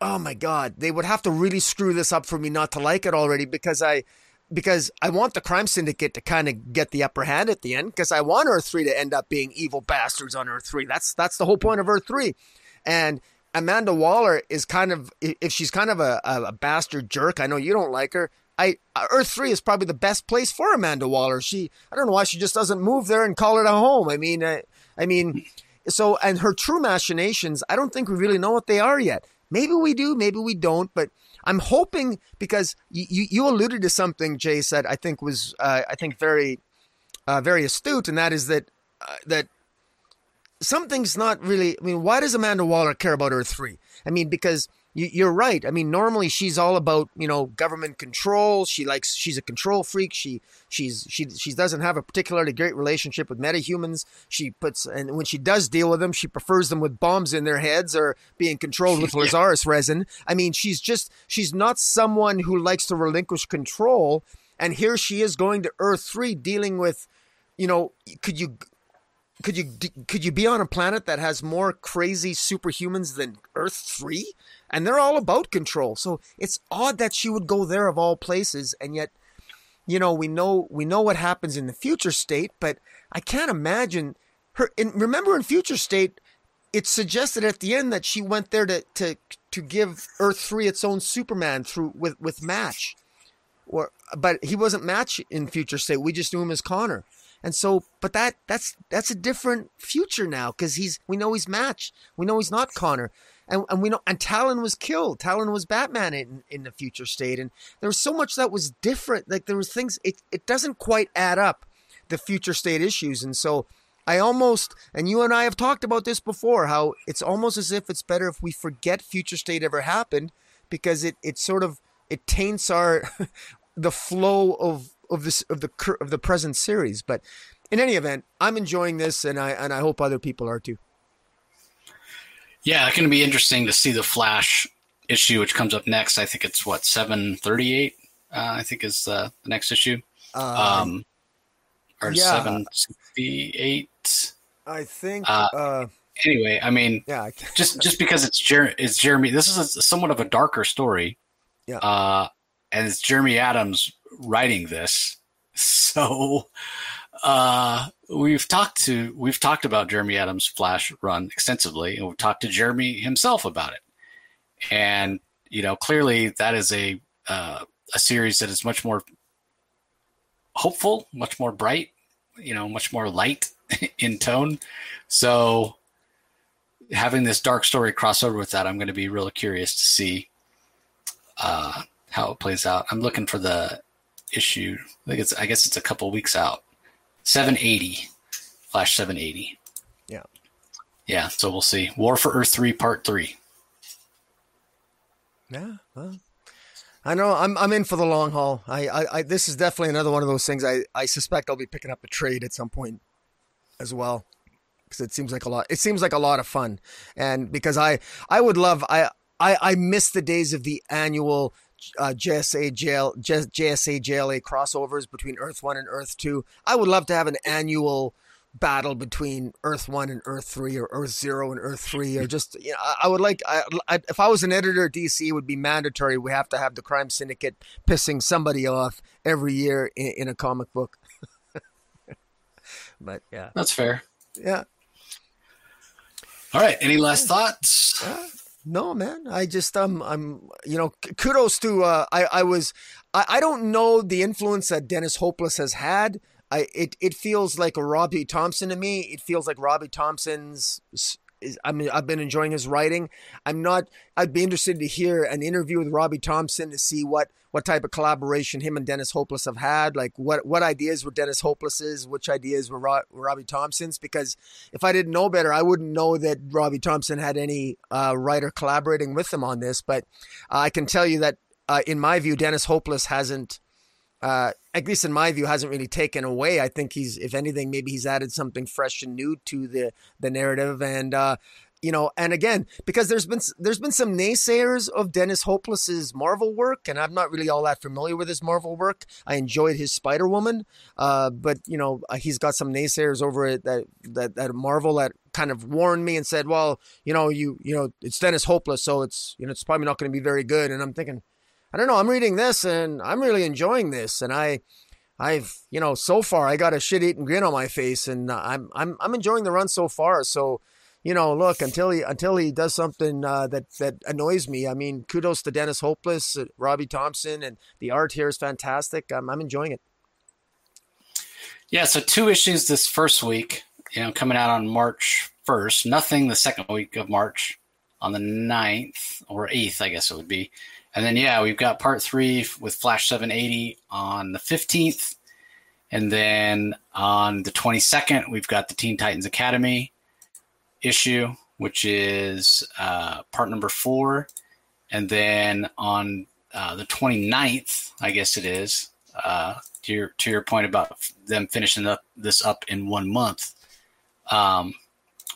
oh my God, they would have to really screw this up for me not to like it already because I, because I want the crime syndicate to kind of get the upper hand at the end because I want Earth 3 to end up being evil bastards on Earth 3. That's that's the whole point of Earth 3. And Amanda Waller is kind of if she's kind of a, a, bastard jerk. I know you don't like her. I Earth Three is probably the best place for Amanda Waller. She I don't know why she just doesn't move there and call it a home. I mean, I, I mean, so and her true machinations. I don't think we really know what they are yet. Maybe we do, maybe we don't. But I'm hoping because you you alluded to something Jay said. I think was uh, I think very uh, very astute, and that is that uh, that something's not really. I mean, why does Amanda Waller care about Earth Three? I mean, because you, are right. I mean, normally she's all about you know government control. She likes she's a control freak. She she's she she doesn't have a particularly great relationship with metahumans. She puts and when she does deal with them, she prefers them with bombs in their heads or being controlled with Lazarus resin. I mean, she's just she's not someone who likes to relinquish control. And here she is going to Earth three, dealing with, you know, could you could you could you be on a planet that has more crazy superhumans than Earth 3 and they're all about control. So it's odd that she would go there of all places and yet you know we know we know what happens in the future state but I can't imagine her and remember in future state it suggested at the end that she went there to to to give Earth 3 its own Superman through with with Match. Or but he wasn't Match in future state. We just knew him as Connor. And so, but that that's that's a different future now because he's we know he's Match, we know he's not Connor, and and we know and Talon was killed. Talon was Batman in in the future state, and there was so much that was different. Like there was things it it doesn't quite add up the future state issues, and so. I almost, and you and I have talked about this before, how it's almost as if it's better if we forget future state ever happened because it, it sort of, it taints our, the flow of of this of the of the present series. But in any event, I'm enjoying this, and I and I hope other people are too. Yeah, it's going to be interesting to see the Flash issue, which comes up next. I think it's what seven thirty eight. Uh, I think is uh, the next issue. Uh, um, or yeah. seven sixty eight. I think. Uh, uh, anyway, I mean, yeah, just just because it's Jer- it's Jeremy. This is a, somewhat of a darker story. Yeah. Uh, and it's Jeremy Adams writing this. So uh, we've talked to we've talked about Jeremy Adams' Flash run extensively, and we've talked to Jeremy himself about it. And you know, clearly that is a uh, a series that is much more hopeful, much more bright, you know, much more light in tone. So having this dark story crossover with that, I'm going to be really curious to see uh, how it plays out. I'm looking for the issue. I think it's I guess it's a couple weeks out. 780, Flash 780. Yeah. Yeah. So we'll see. War for Earth three, part three. Yeah. Well, I know I'm I'm in for the long haul. I, I, I this is definitely another one of those things. I I suspect I'll be picking up a trade at some point as well because it seems like a lot. It seems like a lot of fun, and because I I would love I I I miss the days of the annual uh, JSA jail JSA JLA crossovers between Earth One and Earth Two. I would love to have an annual battle between Earth One and Earth Three, or Earth Zero and Earth Three, or just you know, I, would like. I, I, if I was an editor at DC, it would be mandatory. We have to have the crime syndicate pissing somebody off every year in, in a comic book. but yeah, that's fair. Yeah. All right. Any last thoughts? Uh, no, man. I just um I'm you know kudos to uh I I was I I don't know the influence that Dennis Hopeless has had. I it it feels like Robbie Thompson to me. It feels like Robbie Thompson's is I mean I've been enjoying his writing. I'm not. I'd be interested to hear an interview with Robbie Thompson to see what what type of collaboration him and Dennis Hopeless have had. Like what what ideas were Dennis Hopeless's, which ideas were, Ro- were Robbie Thompson's. Because if I didn't know better, I wouldn't know that Robbie Thompson had any uh, writer collaborating with him on this. But uh, I can tell you that uh, in my view, Dennis Hopeless hasn't uh, at least in my view, hasn't really taken away. I think he's, if anything, maybe he's added something fresh and new to the the narrative. And uh, you know, and again, because there's been there's been some naysayers of Dennis Hopeless's Marvel work, and I'm not really all that familiar with his Marvel work. I enjoyed his Spider Woman, uh, but you know, uh, he's got some naysayers over it that that that Marvel that kind of warned me and said, well, you know, you you know, it's Dennis Hopeless, so it's you know, it's probably not going to be very good. And I'm thinking I don't know. I'm reading this and I'm really enjoying this, and I, I've you know so far I got a shit eating grin on my face, and I'm I'm I'm enjoying the run so far. So, you know, look until he until he does something uh, that that annoys me. I mean, kudos to Dennis Hopeless, uh, Robbie Thompson, and the art here is fantastic. I'm enjoying it. Yeah, so two issues this first week. You know, coming out on March first. Nothing the second week of March on the 9th or 8th, I guess it would be. And then, yeah, we've got part three with Flash 780 on the 15th. And then on the 22nd, we've got the Teen Titans Academy issue, which is uh, part number four. And then on uh, the 29th, I guess it is, uh, to, your, to your point about them finishing up this up in one month, um,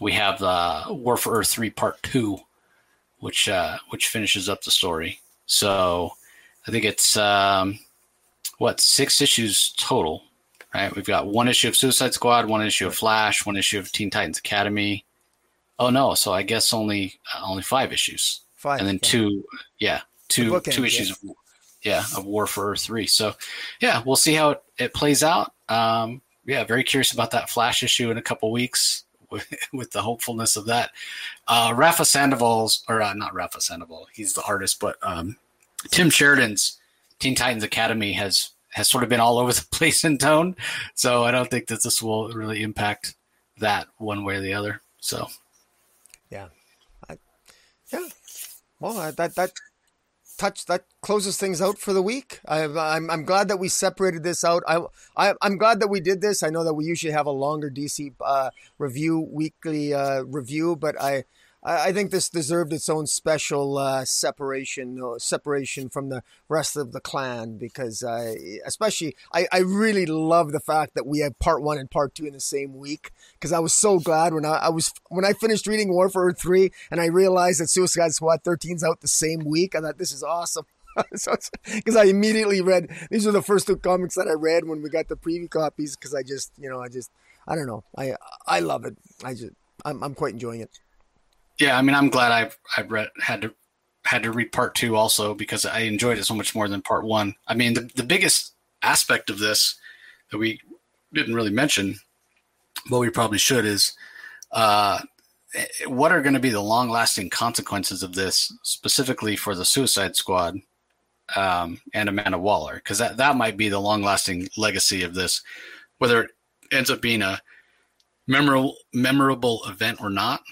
we have uh, War for Earth 3 Part 2, which, uh, which finishes up the story. So I think it's um, what six issues total, right? We've got one issue of Suicide Squad, one issue of Flash, one issue of Teen Titans Academy. Oh no, so I guess only uh, only five issues. Five, and then yeah. two, yeah, two two issues yeah. of yeah of War for Earth three. So yeah, we'll see how it, it plays out. Um, yeah, very curious about that Flash issue in a couple weeks with, with the hopefulness of that. Uh, Rafa Sandoval's, or uh, not Rafa Sandoval, he's the artist, but um, Tim Sheridan's Teen Titans Academy has has sort of been all over the place in tone. So I don't think that this will really impact that one way or the other. So Yeah, I, yeah. Well, I, that that touch that closes things out for the week. I, I'm I'm glad that we separated this out. I, I I'm glad that we did this. I know that we usually have a longer DC uh, review weekly uh, review, but I. I I think this deserved its own special uh, separation, uh, separation from the rest of the clan, because I, especially, I, I really love the fact that we had part one and part two in the same week. Because I was so glad when I, I was when I finished reading War for Earth three and I realized that Suicide Squad 13's out the same week. I thought this is awesome. Because I immediately read these were the first two comics that I read when we got the preview copies. Because I just, you know, I just, I don't know, I I love it. I just, I'm I'm quite enjoying it. Yeah, I mean, I'm glad I've I've read had to had to read part two also because I enjoyed it so much more than part one. I mean, the the biggest aspect of this that we didn't really mention, but we probably should, is uh, what are going to be the long lasting consequences of this, specifically for the Suicide Squad um, and Amanda Waller, because that that might be the long lasting legacy of this, whether it ends up being a memorable memorable event or not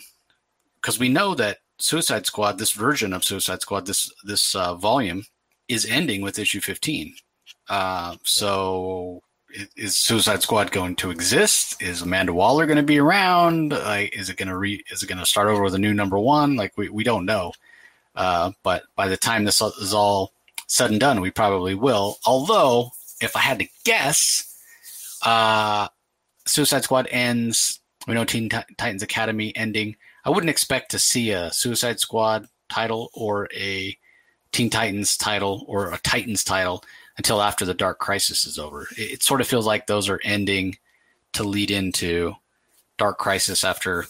because we know that Suicide Squad, this version of Suicide Squad, this this uh, volume, is ending with issue fifteen. Uh, so, is Suicide Squad going to exist? Is Amanda Waller going to be around? Like, is it going to re? Is it going to start over with a new number one? Like, we we don't know. Uh, but by the time this is all said and done, we probably will. Although, if I had to guess, uh, Suicide Squad ends. We know Teen Ti- Titans Academy ending. I wouldn't expect to see a Suicide Squad title or a Teen Titans title or a Titans title until after the Dark Crisis is over. It, it sort of feels like those are ending to lead into Dark Crisis after,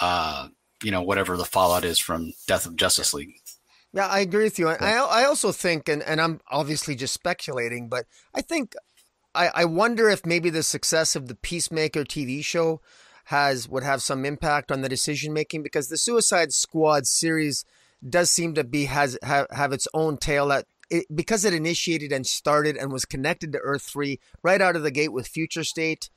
uh, you know, whatever the fallout is from Death of Justice League. Yeah, I agree with you. I, I also think, and, and I'm obviously just speculating, but I think I, I wonder if maybe the success of the Peacemaker TV show has would have some impact on the decision making because the Suicide Squad series does seem to be has have, have its own tale that it, because it initiated and started and was connected to Earth Three right out of the gate with Future State.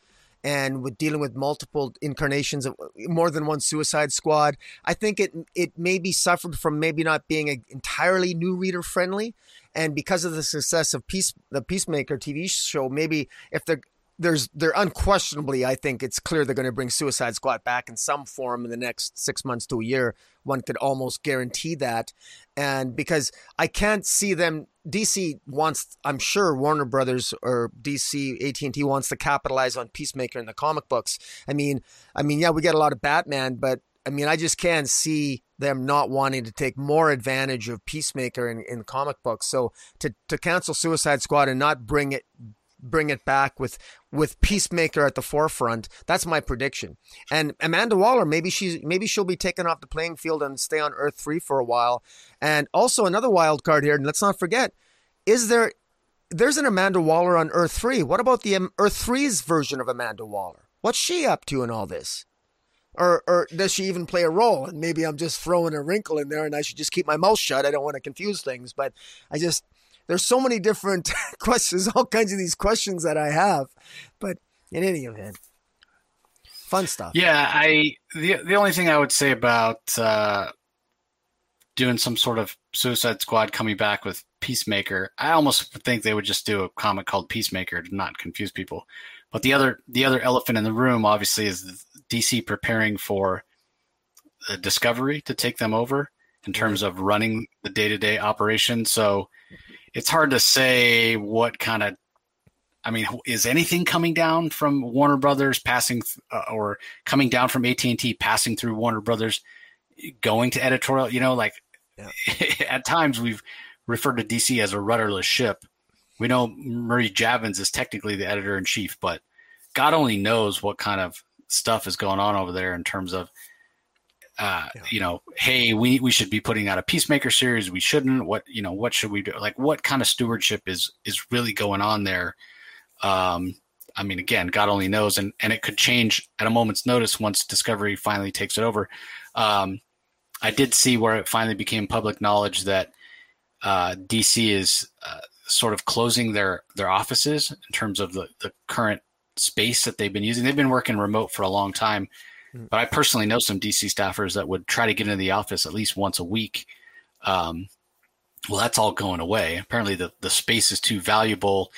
and with dealing with multiple incarnations of more than one Suicide Squad. I think it it maybe suffered from maybe not being entirely new reader friendly, and because of the success of Peace the Peacemaker TV show, maybe if they're there's they're unquestionably I think it's clear they're going to bring Suicide Squad back in some form in the next 6 months to a year. One could almost guarantee that. And because I can't see them DC wants I'm sure Warner Brothers or DC AT&T wants to capitalize on Peacemaker in the comic books. I mean, I mean yeah, we get a lot of Batman, but I mean, I just can't see them not wanting to take more advantage of Peacemaker in, in comic books. So to, to cancel Suicide Squad and not bring it bring it back with with Peacemaker at the forefront. That's my prediction. And Amanda Waller, maybe she's maybe she'll be taken off the playing field and stay on Earth three for a while. And also another wild card here, and let's not forget, is there there's an Amanda Waller on Earth three. What about the Earth 3's version of Amanda Waller? What's she up to in all this? Or, or does she even play a role? And maybe I'm just throwing a wrinkle in there, and I should just keep my mouth shut. I don't want to confuse things, but I just there's so many different questions, all kinds of these questions that I have. But in any event, fun stuff. Yeah, I the the only thing I would say about uh, doing some sort of Suicide Squad coming back with Peacemaker, I almost think they would just do a comic called Peacemaker to not confuse people. But the other the other elephant in the room, obviously, is DC preparing for the Discovery to take them over in terms of running the day to day operation. So it's hard to say what kind of I mean, is anything coming down from Warner Brothers passing uh, or coming down from AT and T passing through Warner Brothers, going to editorial? You know, like yeah. at times we've referred to DC as a rudderless ship. We know Marie Javins is technically the editor in chief, but God only knows what kind of stuff is going on over there in terms of uh, yeah. you know, hey, we, we should be putting out a peacemaker series. We shouldn't. What you know, what should we do? Like, what kind of stewardship is is really going on there? Um, I mean, again, God only knows, and and it could change at a moment's notice once Discovery finally takes it over. Um, I did see where it finally became public knowledge that uh, DC is uh, sort of closing their their offices in terms of the the current space that they've been using. They've been working remote for a long time. But I personally know some DC staffers that would try to get into the office at least once a week. Um, well, that's all going away. Apparently, the, the space is too valuable.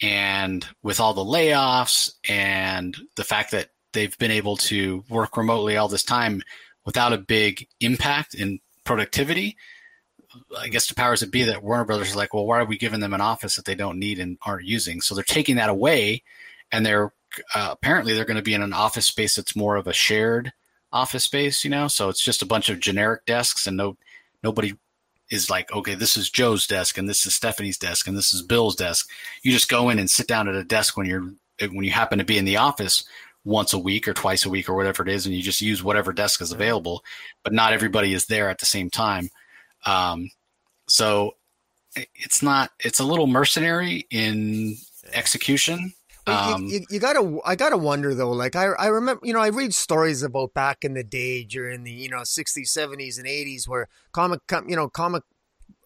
And with all the layoffs and the fact that they've been able to work remotely all this time without a big impact in productivity, I guess the powers that be that Warner Brothers is like, well, why are we giving them an office that they don't need and aren't using? So they're taking that away and they're uh, apparently they're going to be in an office space that's more of a shared office space, you know. So it's just a bunch of generic desks, and no nobody is like, okay, this is Joe's desk, and this is Stephanie's desk, and this is Bill's desk. You just go in and sit down at a desk when you're when you happen to be in the office once a week or twice a week or whatever it is, and you just use whatever desk is available. But not everybody is there at the same time. Um, so it's not. It's a little mercenary in execution um, you, you, you, gotta, I gotta wonder though. Like I, I remember, you know, I read stories about back in the day during the, you know, sixties, seventies, and eighties, where comic, you know, comic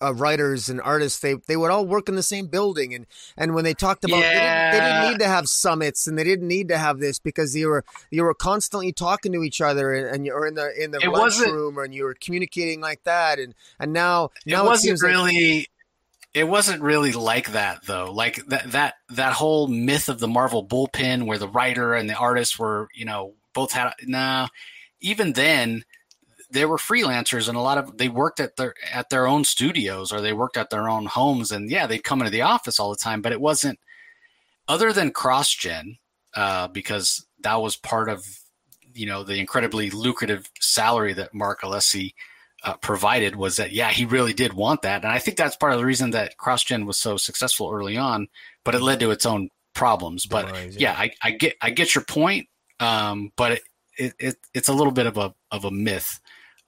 uh, writers and artists they they would all work in the same building and and when they talked about yeah. they, didn't, they, didn't, need to have summits and they didn't need to have this because you were you were constantly talking to each other and, and you were in the in the lunchroom and you were communicating like that and and now now it wasn't really like, it wasn't really like that though. Like that that that whole myth of the Marvel bullpen where the writer and the artist were, you know, both had nah. Even then, they were freelancers and a lot of they worked at their at their own studios or they worked at their own homes and yeah, they'd come into the office all the time, but it wasn't other than CrossGen, uh, because that was part of you know the incredibly lucrative salary that Mark Alessi uh, provided was that yeah he really did want that. And i think that's part of the reason that crossgen was so successful early on but it led to its own problems. But yeah, I, I, get i get your point um, but it, it, it, it's a little bit of a of a myth.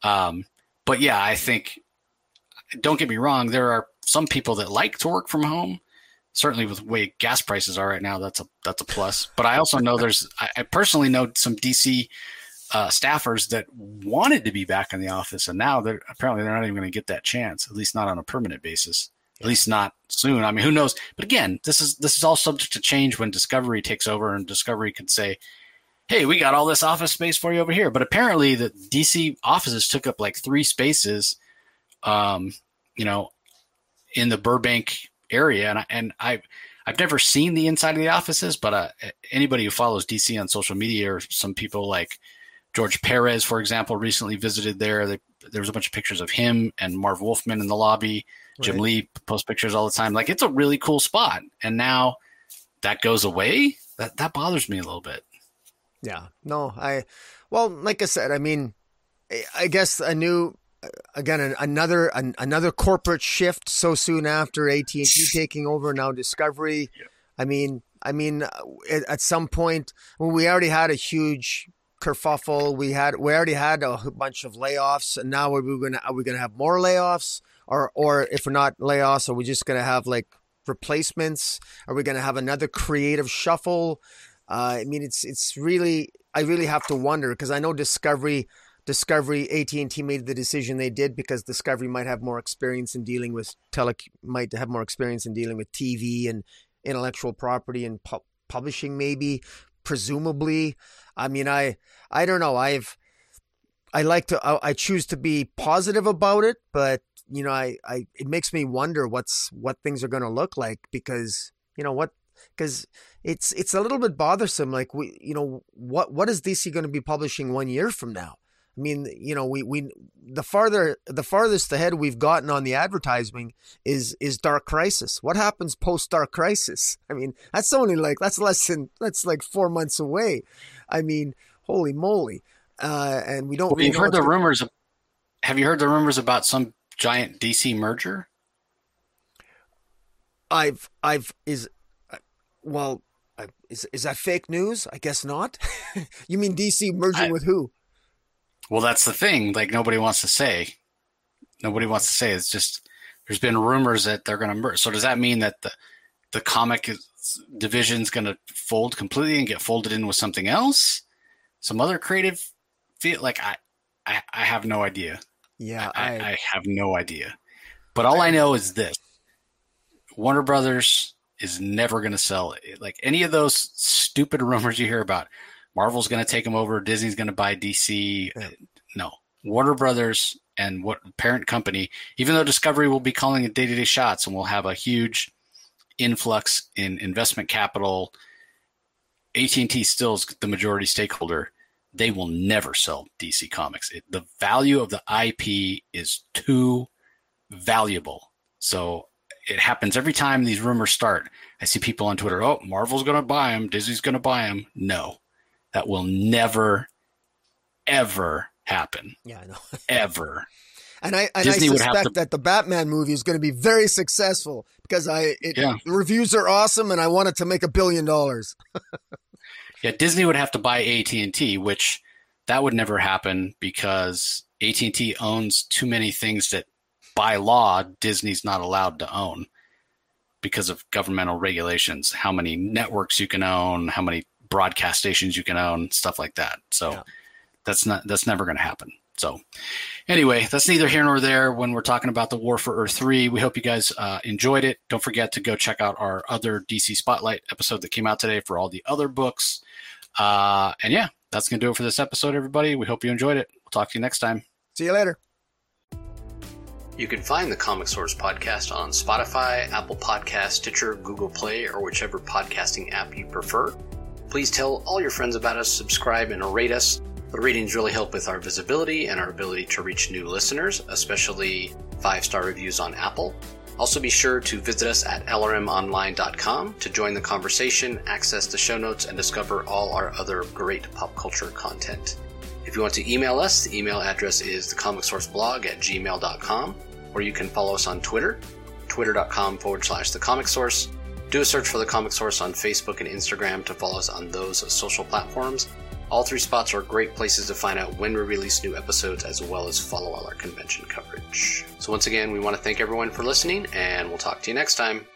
Um, but yeah i think don't get me wrong there are some people that like to work from home. Certainly with the way gas prices are right now that's a that's a plus. But i also know there's I, I personally know some dc uh, staffers that wanted to be back in the office, and now they're apparently they're not even going to get that chance, at least not on a permanent basis. At least not soon. I mean, who knows? But again, this is this is all subject to change when Discovery takes over, and Discovery could say, "Hey, we got all this office space for you over here." But apparently, the DC offices took up like three spaces, um, you know, in the Burbank area, and I, and I I've never seen the inside of the offices, but uh, anybody who follows DC on social media or some people like George Perez, for example, recently visited there. They, there was a bunch of pictures of him and Marv Wolfman in the lobby. Jim. Lee posts pictures all the time. Like it's a really cool spot. And now that goes away. That that bothers me a little bit. Yeah. No, I well, like I said, I mean, I guess a new again another another corporate shift so soon after AT&T taking over now Discovery. Yeah. I mean, I mean uh, at some point when we already had a huge kerfuffle, we had we already had a bunch of layoffs and now are we to are we to have more layoffs? or or if we're not layoffs, are we just to have like replacements? Are we to have another creative shuffle? Uh, I mean, it's it's really I really have to wonder because I know Discovery Discovery AT and T made the decision they did because Discovery might have more experience in dealing with tele might have more experience in dealing with TV and intellectual property and pu- publishing maybe presumably. I mean, I I don't know. I've I like to I, I choose to be positive about it, but you know, I, I it makes me wonder what's what things are going to look like because you know what because it's it's a little bit bothersome. Like we, you know, what what is DC going to be publishing one year from now? I mean, you know, we we the farther the farthest ahead we've gotten on the advertising is is Dark Crisis. What happens post Dark Crisis? I mean, that's only like that's less than that's like four months away. I mean, holy moly! Uh, and we don't. Well, you've heard the rumors. Have you heard the rumors about some giant DC merger? I've I've is uh, well is is that fake news? I guess not. you mean DC merging I, with who? Well, that's the thing. Like nobody wants to say. Nobody wants to say. It's just there's been rumors that they're going to merge. So does that mean that the the comic division is going to fold completely and get folded in with something else? Some other creative feel like I I, I have no idea. Yeah, I, I, I have no idea. But all I know is this: Warner Brothers is never going to sell it. Like any of those stupid rumors you hear about, Marvel's going to take them over, Disney's going to buy DC. Yeah. No, Warner Brothers and what parent company, even though Discovery will be calling it day to day shots and we'll have a huge influx in investment capital, AT and T still is the majority stakeholder they will never sell DC Comics. It, the value of the IP is too valuable. So it happens every time these rumors start. I see people on Twitter, oh, Marvel's going to buy them, Disney's going to buy them. No, that will never, ever happen. Yeah, I know. ever. And I, and I suspect to, that the Batman movie is going to be very successful because I it, yeah. the reviews are awesome and I want it to make a billion dollars. Yeah, Disney would have to buy AT and T, which that would never happen because AT and T owns too many things that, by law, Disney's not allowed to own because of governmental regulations. How many networks you can own, how many broadcast stations you can own, stuff like that. So yeah. that's not that's never going to happen. So, anyway, that's neither here nor there when we're talking about the War for Earth 3. We hope you guys uh, enjoyed it. Don't forget to go check out our other DC Spotlight episode that came out today for all the other books. Uh, and yeah, that's going to do it for this episode, everybody. We hope you enjoyed it. We'll talk to you next time. See you later. You can find the Comic Source podcast on Spotify, Apple Podcast, Stitcher, Google Play, or whichever podcasting app you prefer. Please tell all your friends about us, subscribe, and rate us. The ratings really help with our visibility and our ability to reach new listeners, especially five star reviews on Apple. Also, be sure to visit us at lrmonline.com to join the conversation, access the show notes, and discover all our other great pop culture content. If you want to email us, the email address is thecomicsourceblog at gmail.com, or you can follow us on Twitter, twitter.com forward slash the comic source. Do a search for the comic source on Facebook and Instagram to follow us on those social platforms. All three spots are great places to find out when we release new episodes as well as follow all our convention coverage. So, once again, we want to thank everyone for listening, and we'll talk to you next time.